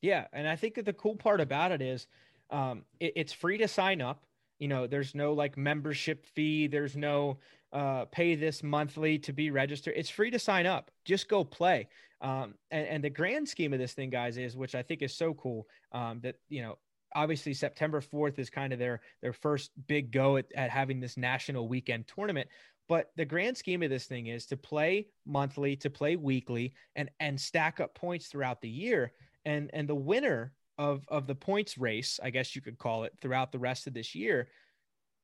Yeah, and I think that the cool part about it is um, it, it's free to sign up. You know, there's no like membership fee. There's no uh, pay this monthly to be registered. It's free to sign up. Just go play. Um, and, and, the grand scheme of this thing, guys, is which I think is so cool um, that you know obviously September 4th is kind of their their first big go at, at having this national weekend tournament. But the grand scheme of this thing is to play monthly, to play weekly, and and stack up points throughout the year. And and the winner of of the points race, I guess you could call it, throughout the rest of this year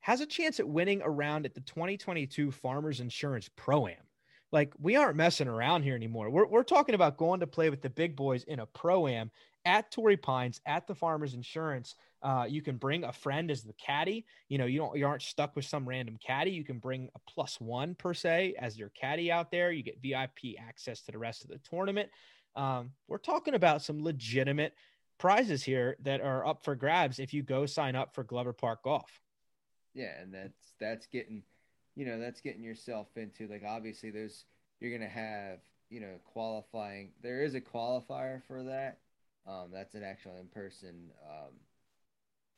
has a chance at winning around at the 2022 Farmers Insurance Pro Am. Like we aren't messing around here anymore. We're we're talking about going to play with the big boys in a pro am at Torrey Pines at the Farmers Insurance. Uh, you can bring a friend as the caddy. You know, you don't you aren't stuck with some random caddy. You can bring a plus one per se as your caddy out there. You get VIP access to the rest of the tournament. Um, we're talking about some legitimate prizes here that are up for grabs if you go sign up for Glover Park Golf. Yeah, and that's that's getting, you know, that's getting yourself into like obviously there's you're gonna have you know qualifying. There is a qualifier for that. Um, that's an actual in person um,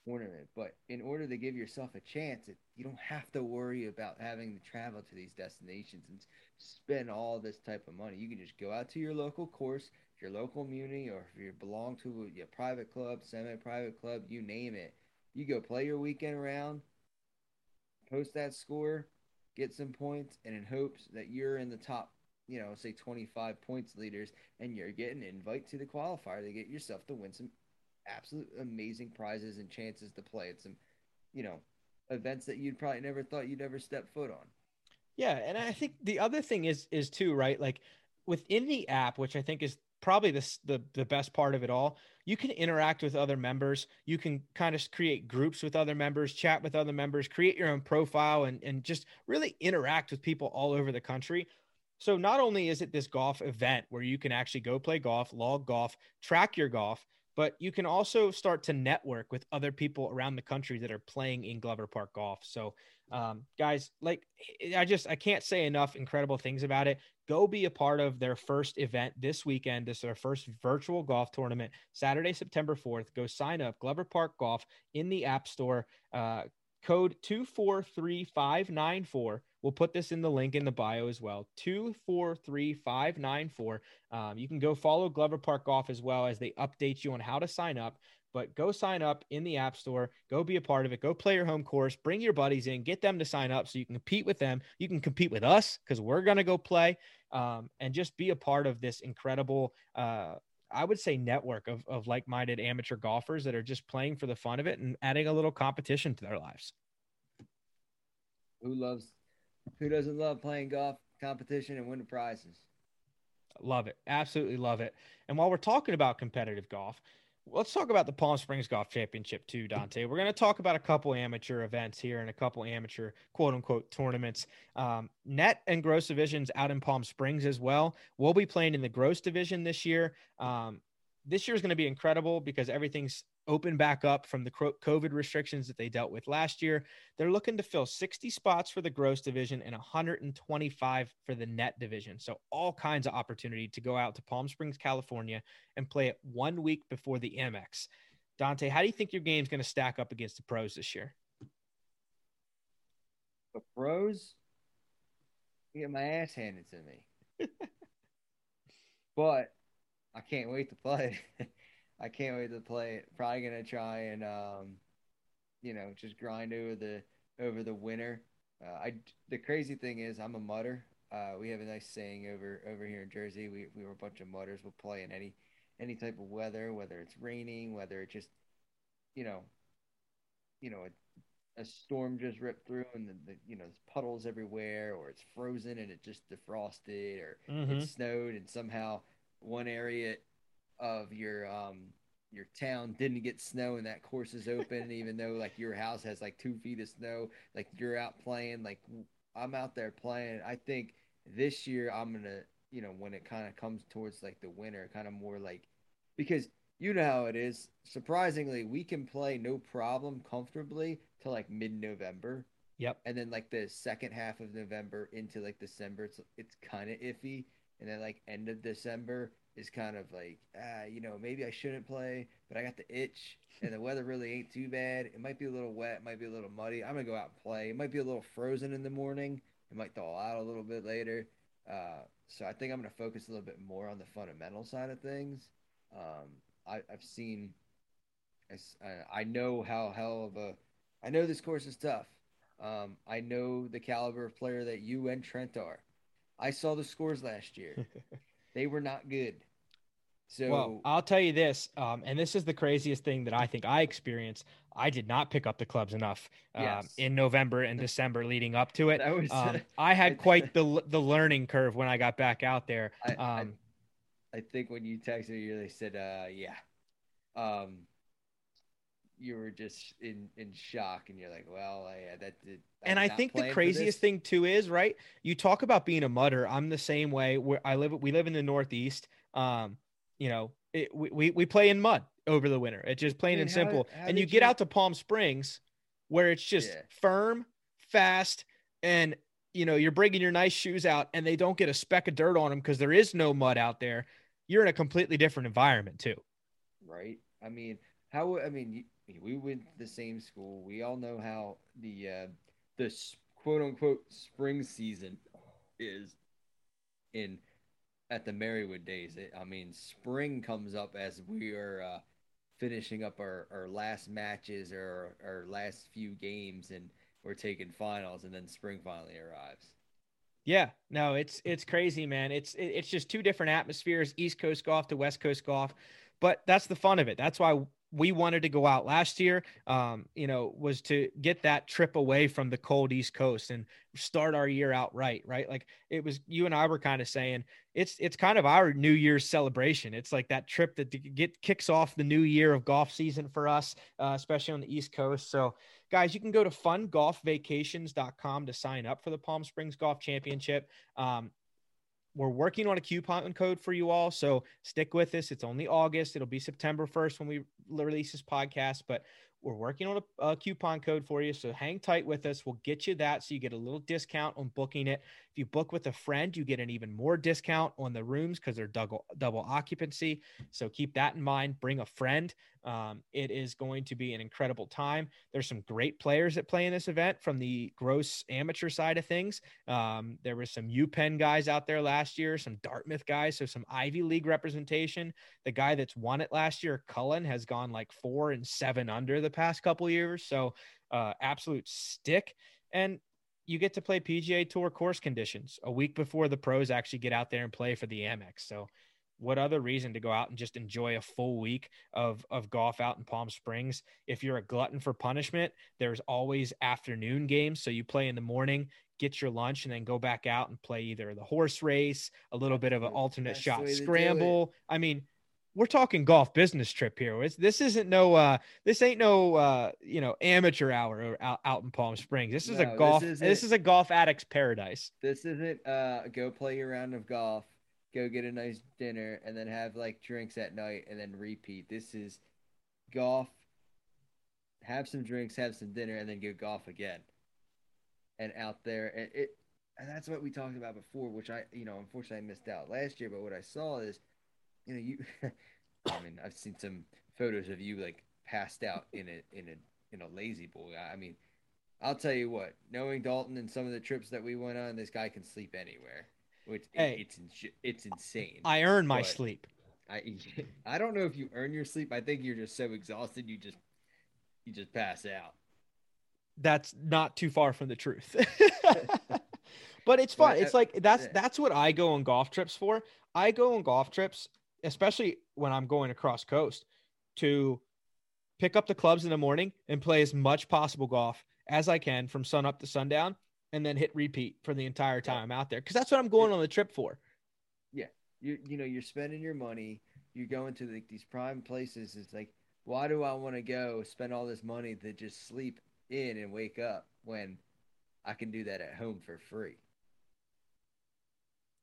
tournament. But in order to give yourself a chance, it, you don't have to worry about having to travel to these destinations and spend all this type of money. You can just go out to your local course, your local muni, or if you belong to a, a private club, semi-private club, you name it. You go play your weekend round, post that score, get some points, and in hopes that you're in the top, you know, say 25 points leaders, and you're getting an invite to the qualifier to get yourself to win some absolute amazing prizes and chances to play at some, you know, events that you'd probably never thought you'd ever step foot on. Yeah, and I think the other thing is is too right, like within the app, which I think is probably the, the the best part of it all you can interact with other members you can kind of create groups with other members chat with other members create your own profile and and just really interact with people all over the country so not only is it this golf event where you can actually go play golf log golf track your golf but you can also start to network with other people around the country that are playing in Glover Park Golf. So, um, guys, like I just I can't say enough incredible things about it. Go be a part of their first event this weekend. This is their first virtual golf tournament, Saturday, September fourth. Go sign up, Glover Park Golf in the App Store. Uh, code two four three five nine four We'll put this in the link in the bio as well. 243594. Um, you can go follow Glover Park Golf as well as they update you on how to sign up. But go sign up in the App Store. Go be a part of it. Go play your home course. Bring your buddies in. Get them to sign up so you can compete with them. You can compete with us because we're going to go play um, and just be a part of this incredible. Uh, I would say network of, of like-minded amateur golfers that are just playing for the fun of it and adding a little competition to their lives. Who loves who doesn't love playing golf competition and winning prizes? Love it. Absolutely love it. And while we're talking about competitive golf, let's talk about the Palm Springs Golf Championship too, Dante. We're going to talk about a couple amateur events here and a couple amateur quote unquote tournaments. Um, net and gross divisions out in Palm Springs as well. We'll be playing in the gross division this year. Um, this year is going to be incredible because everything's open back up from the COVID restrictions that they dealt with last year. They're looking to fill 60 spots for the gross division and 125 for the net division. So, all kinds of opportunity to go out to Palm Springs, California and play it one week before the Amex. Dante, how do you think your game's going to stack up against the pros this year? The pros? get my ass handed to me. (laughs) but I can't wait to play. (laughs) I can't wait to play it. Probably gonna try and um, you know, just grind over the over the winter. Uh, I the crazy thing is I'm a mudder. Uh, we have a nice saying over over here in Jersey. We we were a bunch of mudders. We'll play in any any type of weather, whether it's raining, whether it just you know, you know, a, a storm just ripped through and the, the, you know there's puddles everywhere, or it's frozen and it just defrosted, or mm-hmm. it snowed and somehow one area of your um your town didn't get snow and that course is open even though like your house has like two feet of snow like you're out playing like i'm out there playing. I think this year i'm gonna you know when it kind of comes towards like the winter kind of more like because you know how it is. Surprisingly we can play no problem comfortably till like mid-november. Yep. And then like the second half of november into like december it's it's kind of iffy. And then like end of december is kind of like, ah, you know, maybe I shouldn't play, but I got the itch, and the weather really ain't too bad. It might be a little wet, might be a little muddy. I'm gonna go out and play. It might be a little frozen in the morning. It might thaw out a little bit later. Uh, so I think I'm gonna focus a little bit more on the fundamental side of things. Um, I, have seen, I, I know how hell of a, I know this course is tough. Um, I know the caliber of player that you and Trent are. I saw the scores last year. (laughs) They were not good. So well, I'll tell you this, um, and this is the craziest thing that I think I experienced. I did not pick up the clubs enough um, Yes. in November and December leading up to it. was Um, (laughs) I had quite (laughs) the the learning curve when I got back out there. I, I- Um, I think when you texted me, you really said, uh, yeah. Um, you were just in, in shock and you're like, well, yeah, that did. and I think the craziest thing too is right. You talk about being a mudder. I'm the same way. Where I live, we live in the Northeast. Um, you know, it, we, we we play in mud over the winter. It's just plain mean, and how- simple. how and you did get you- out to Palm Springs, where it's just Yeah. firm, fast, and you know you're bringing your nice shoes out, and they don't get a speck of dirt on them because there is no mud out there. You're in a completely different environment too. right? I mean, how? I mean, you- we went to the same school. We all know how the uh, the quote unquote spring season is in at the Marywood days. It, I mean, spring comes up as we are uh, finishing up our, our last matches or our last few games, and we're taking finals, and then spring finally arrives. Yeah, no, it's it's crazy, man. It's it's just two different atmospheres, East Coast golf to West Coast golf. But that's the fun of it. That's why we wanted to go out last year. Um, you know, was to get that trip away from the cold East Coast and start our year out right, right? Like it was you and I were kind of saying it's it's kind of our New Year's celebration. It's like that trip that get kicks off the new year of golf season for us, uh, especially on the East Coast. So guys, you can go to fungolfvacations.com to sign up for the Palm Springs Golf Championship. Um, we're working on a coupon code for you all, so stick with us. It's only August. It'll be September 1st when we release this podcast, but we're working on a, a coupon code for you. So hang tight with us. We'll get you that so you get a little discount on booking it. If you book with a friend, you get an even more discount on the rooms because they're double double occupancy. So keep that in mind. Bring a friend. Um, it is going to be an incredible time. There's some great players that play in this event from the gross amateur side of things. Um, there was some UPenn guys out there last year, some Dartmouth guys, so some Ivy League representation. The guy that's won it last year, Cullen, has gone like four and seven under the past couple years. So uh, absolute stick. And you get to play PGA Tour course conditions a week before the pros actually get out there and play for the Amex. So what other reason to go out and just enjoy a full week of of golf out in Palm Springs? If you're a glutton for punishment, there's always afternoon games. So you play in the morning, get your lunch, and then go back out and play either the horse race, a little bit of an alternate best shot way to do it. scramble. I mean, we're talking golf business trip here. It's, this isn't no uh this ain't no uh you know amateur hour out, out in Palm Springs. This is No, a golf is this is a golf addict's paradise. This isn't uh go play your round of golf, go get a nice dinner, and then have like drinks at night and then repeat. This is golf, have some drinks, have some dinner, and then go golf again. And out there, and it, and that's what we talked about before, which I, you know, unfortunately I missed out last year. But what I saw is, you know, you, (laughs) I mean, I've seen some photos of you like passed out in a in a in a lazy boy. I mean, I'll tell you what, knowing Dalton and some of the trips that we went on, this guy can sleep anywhere. Which Hey. it's it's insane. I earn my But- sleep. I (laughs) I don't know if you earn your sleep. I think you're just so exhausted you just you just pass out. That's not too far from the truth. (laughs) but it's fun. It's like that's that's what I go on golf trips for. I go on golf trips, especially when I'm going across coast, to pick up the clubs in the morning and play as much possible golf as I can from sun up to sundown, and then hit repeat for the entire time I'm out there. Because that's what I'm going on the trip for. Yeah, you you know you're spending your money. You're going to like these prime places. It's like why do I want to go spend all this money to just sleep in and wake up when I can do that at home for free?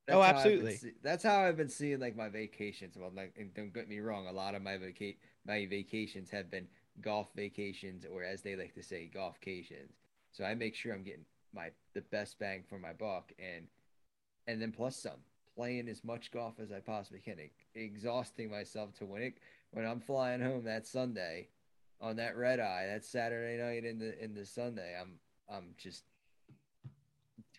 Oh, how absolutely. see- that's how I've been seeing like my vacations. Well, like, and don't get me wrong, a lot of my vaca- my vacations have been golf vacations, or as they like to say, golfcations. So I make sure I'm getting my the best bang for my buck, and and then plus some, playing as much golf as I possibly can, exhausting myself to when it when I'm flying home that Sunday, on that red eye, that Saturday night in the in the Sunday, I'm I'm just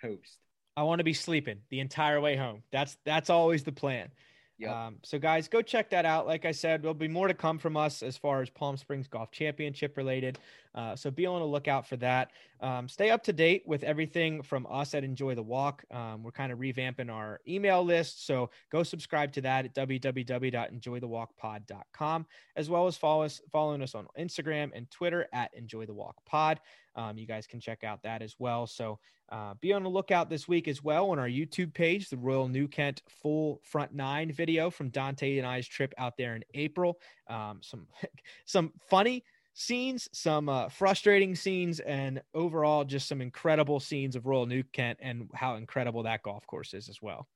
toast. I want to be sleeping the entire way home. That's that's always the plan. Yep. Um, so guys, go check that out. Like I said, there'll be more to come from us as far as Palm Springs Golf Championship related. Uh, so be on the lookout for that. Um, stay up to date with everything from us at Enjoy the Walk. Um, we're kind of revamping our email list. So go subscribe to that at www.enjoythewalkpod.com, as well as follow us, following us on Instagram and Twitter at Enjoy the Walk Pod. Um, you guys can check out that as well. So uh, be on the lookout this week as well on our YouTube page, the Royal New Kent full front nine video from Dante and I's trip out there in April. Um, some (laughs) some funny scenes, some uh, frustrating scenes, and overall just some incredible scenes of Royal New Kent and how incredible that golf course is as well.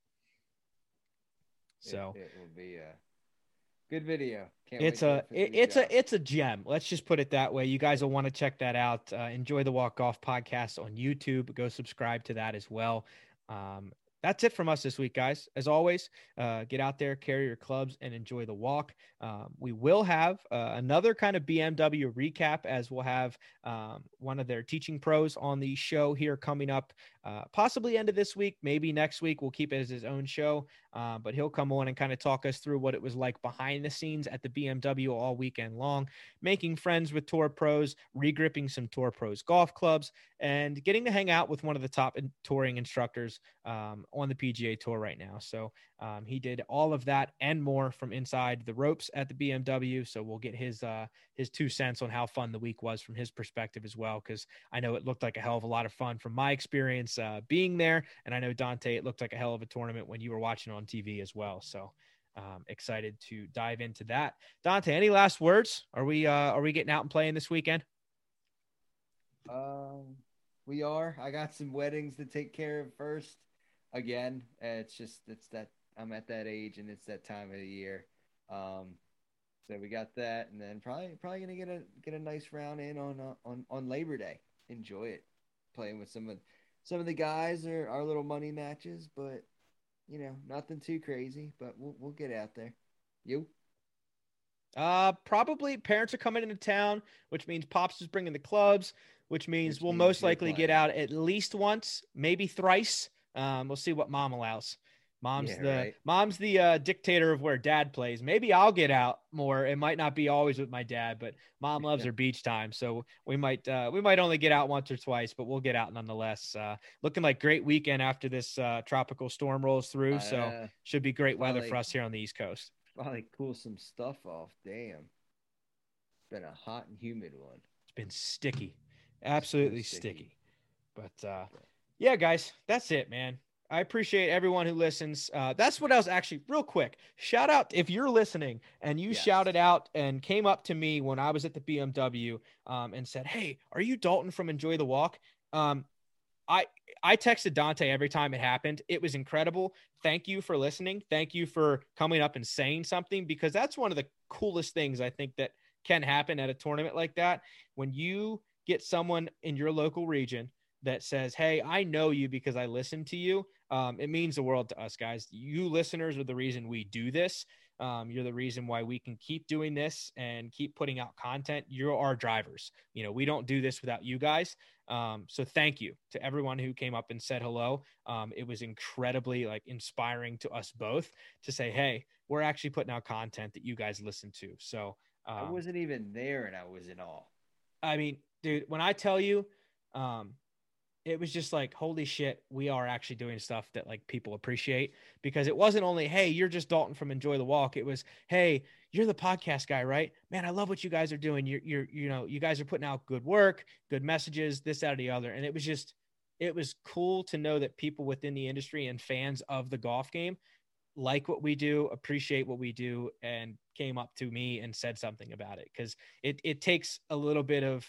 So it, it will be a good video. Can't it's a it, it's a it's a gem. Let's just put it that way. You guys will want to check that out. Uh, enjoy the Walk Golf podcast on YouTube. Go subscribe to that as well. Um, that's it from us this week, guys. As always, uh, get out there, carry your clubs, and enjoy the walk. Um, we will have uh, another kind of BMW recap as we'll have um, one of their teaching pros on the show here coming up, uh, possibly end of this week, maybe next week. We'll keep it as his own show, uh, but he'll come on and kind of talk us through what it was like behind the scenes at the BMW all weekend long, making friends with tour pros, regripping some tour pros golf clubs, and getting to hang out with one of the top touring instructors um, on the PGA Tour right now. So um, he did all of that and more from inside the ropes at the BMW. So we'll get his uh, his two cents on how fun the week was from his perspective as well, because I know it looked like a hell of a lot of fun from my experience uh, being there, and I know Dante, it looked like a hell of a tournament when you were watching on TV as well. So. Um, excited to dive into that. Dante, any last words? Are we uh, are we getting out and playing this weekend? Um, we are. I got some weddings to take care of first. Again, it's just it's that I'm at that age and it's that time of the year. Um, so we got that, and then probably probably gonna get a get a nice round in on uh, on on Labor Day. Enjoy it, playing with some of some of the guys are our little money matches, but you know nothing too crazy. But we'll we'll get out there. You. Uh, probably parents are coming into town, which means pops is bringing the clubs, which means which we'll means most likely get out at least once, maybe thrice. Um, we'll see what mom allows. Mom's yeah, the right. mom's the uh, dictator of where dad plays. Maybe I'll get out more. It might not be always with my dad, but mom loves yeah. her beach time, so we might uh, we might only get out once or twice, but we'll get out nonetheless. Uh, looking like great weekend after this uh, tropical storm rolls through, so uh, should be great weather for us here on the East Coast. Probably cool some stuff off. Damn, been a hot and humid one. It's been sticky, absolutely sticky. sticky. But uh, yeah, guys, that's it, man. I appreciate everyone who listens. Uh, that's what I was actually real quick. Shout out if you're listening and you yes. shouted out and came up to me when I was at the BMW um, and said, "Hey, are you Dalton from Enjoy the Walk?" Um, I I texted Dante every time it happened. It was incredible. Thank you for listening. Thank you for coming up and saying something because that's one of the coolest things I think that can happen at a tournament like that when you get someone in your local region that says, Hey, I know you because I listened to you. Um, it means the world to us, guys. You listeners are the reason we do this. Um, you're the reason why we can keep doing this and keep putting out content. You're our drivers. You know, we don't do this without you guys. Um, so thank you to everyone who came up and said hello. Um, it was incredibly like inspiring to us both to say, Hey, we're actually putting out content that you guys listen to. So I um, wasn't even there and I was in awe. I mean, dude, when I tell you, um, it was just like holy shit we are actually doing stuff that like people appreciate. Because it wasn't only hey you're just dalton from enjoy the walk. It was hey you're the podcast guy right? Man i love what you guys are doing. You're you're you know you guys are putting out good work good messages this out of the other. And it was just it was cool to know that people within the industry and fans of the golf game like what we do appreciate what we do and came up to me and said something about it. Because it, it takes a little bit of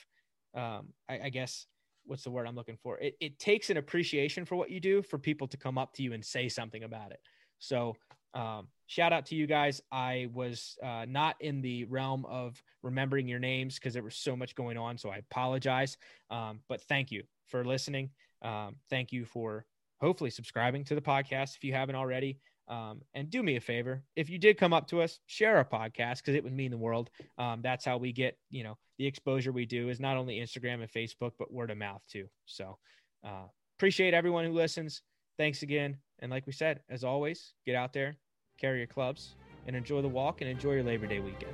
um, I, I guess what's the word I'm looking for? It, it takes an appreciation for what you do for people to come up to you and say something about it. So, um, shout out to you guys. I was uh, not in the realm of remembering your names because there was so much going on. So I apologize. Um, but thank you for listening. Um, thank you for hopefully subscribing to the podcast if you haven't already. Um, and do me a favor, if you did come up to us, share our podcast because it would mean the world. Um, that's how we get, you know, the exposure we do is not only Instagram and Facebook, but word of mouth too. So uh, appreciate everyone who listens. Thanks again. And like we said, as always, get out there, carry your clubs, and enjoy the walk and enjoy your Labor Day weekend.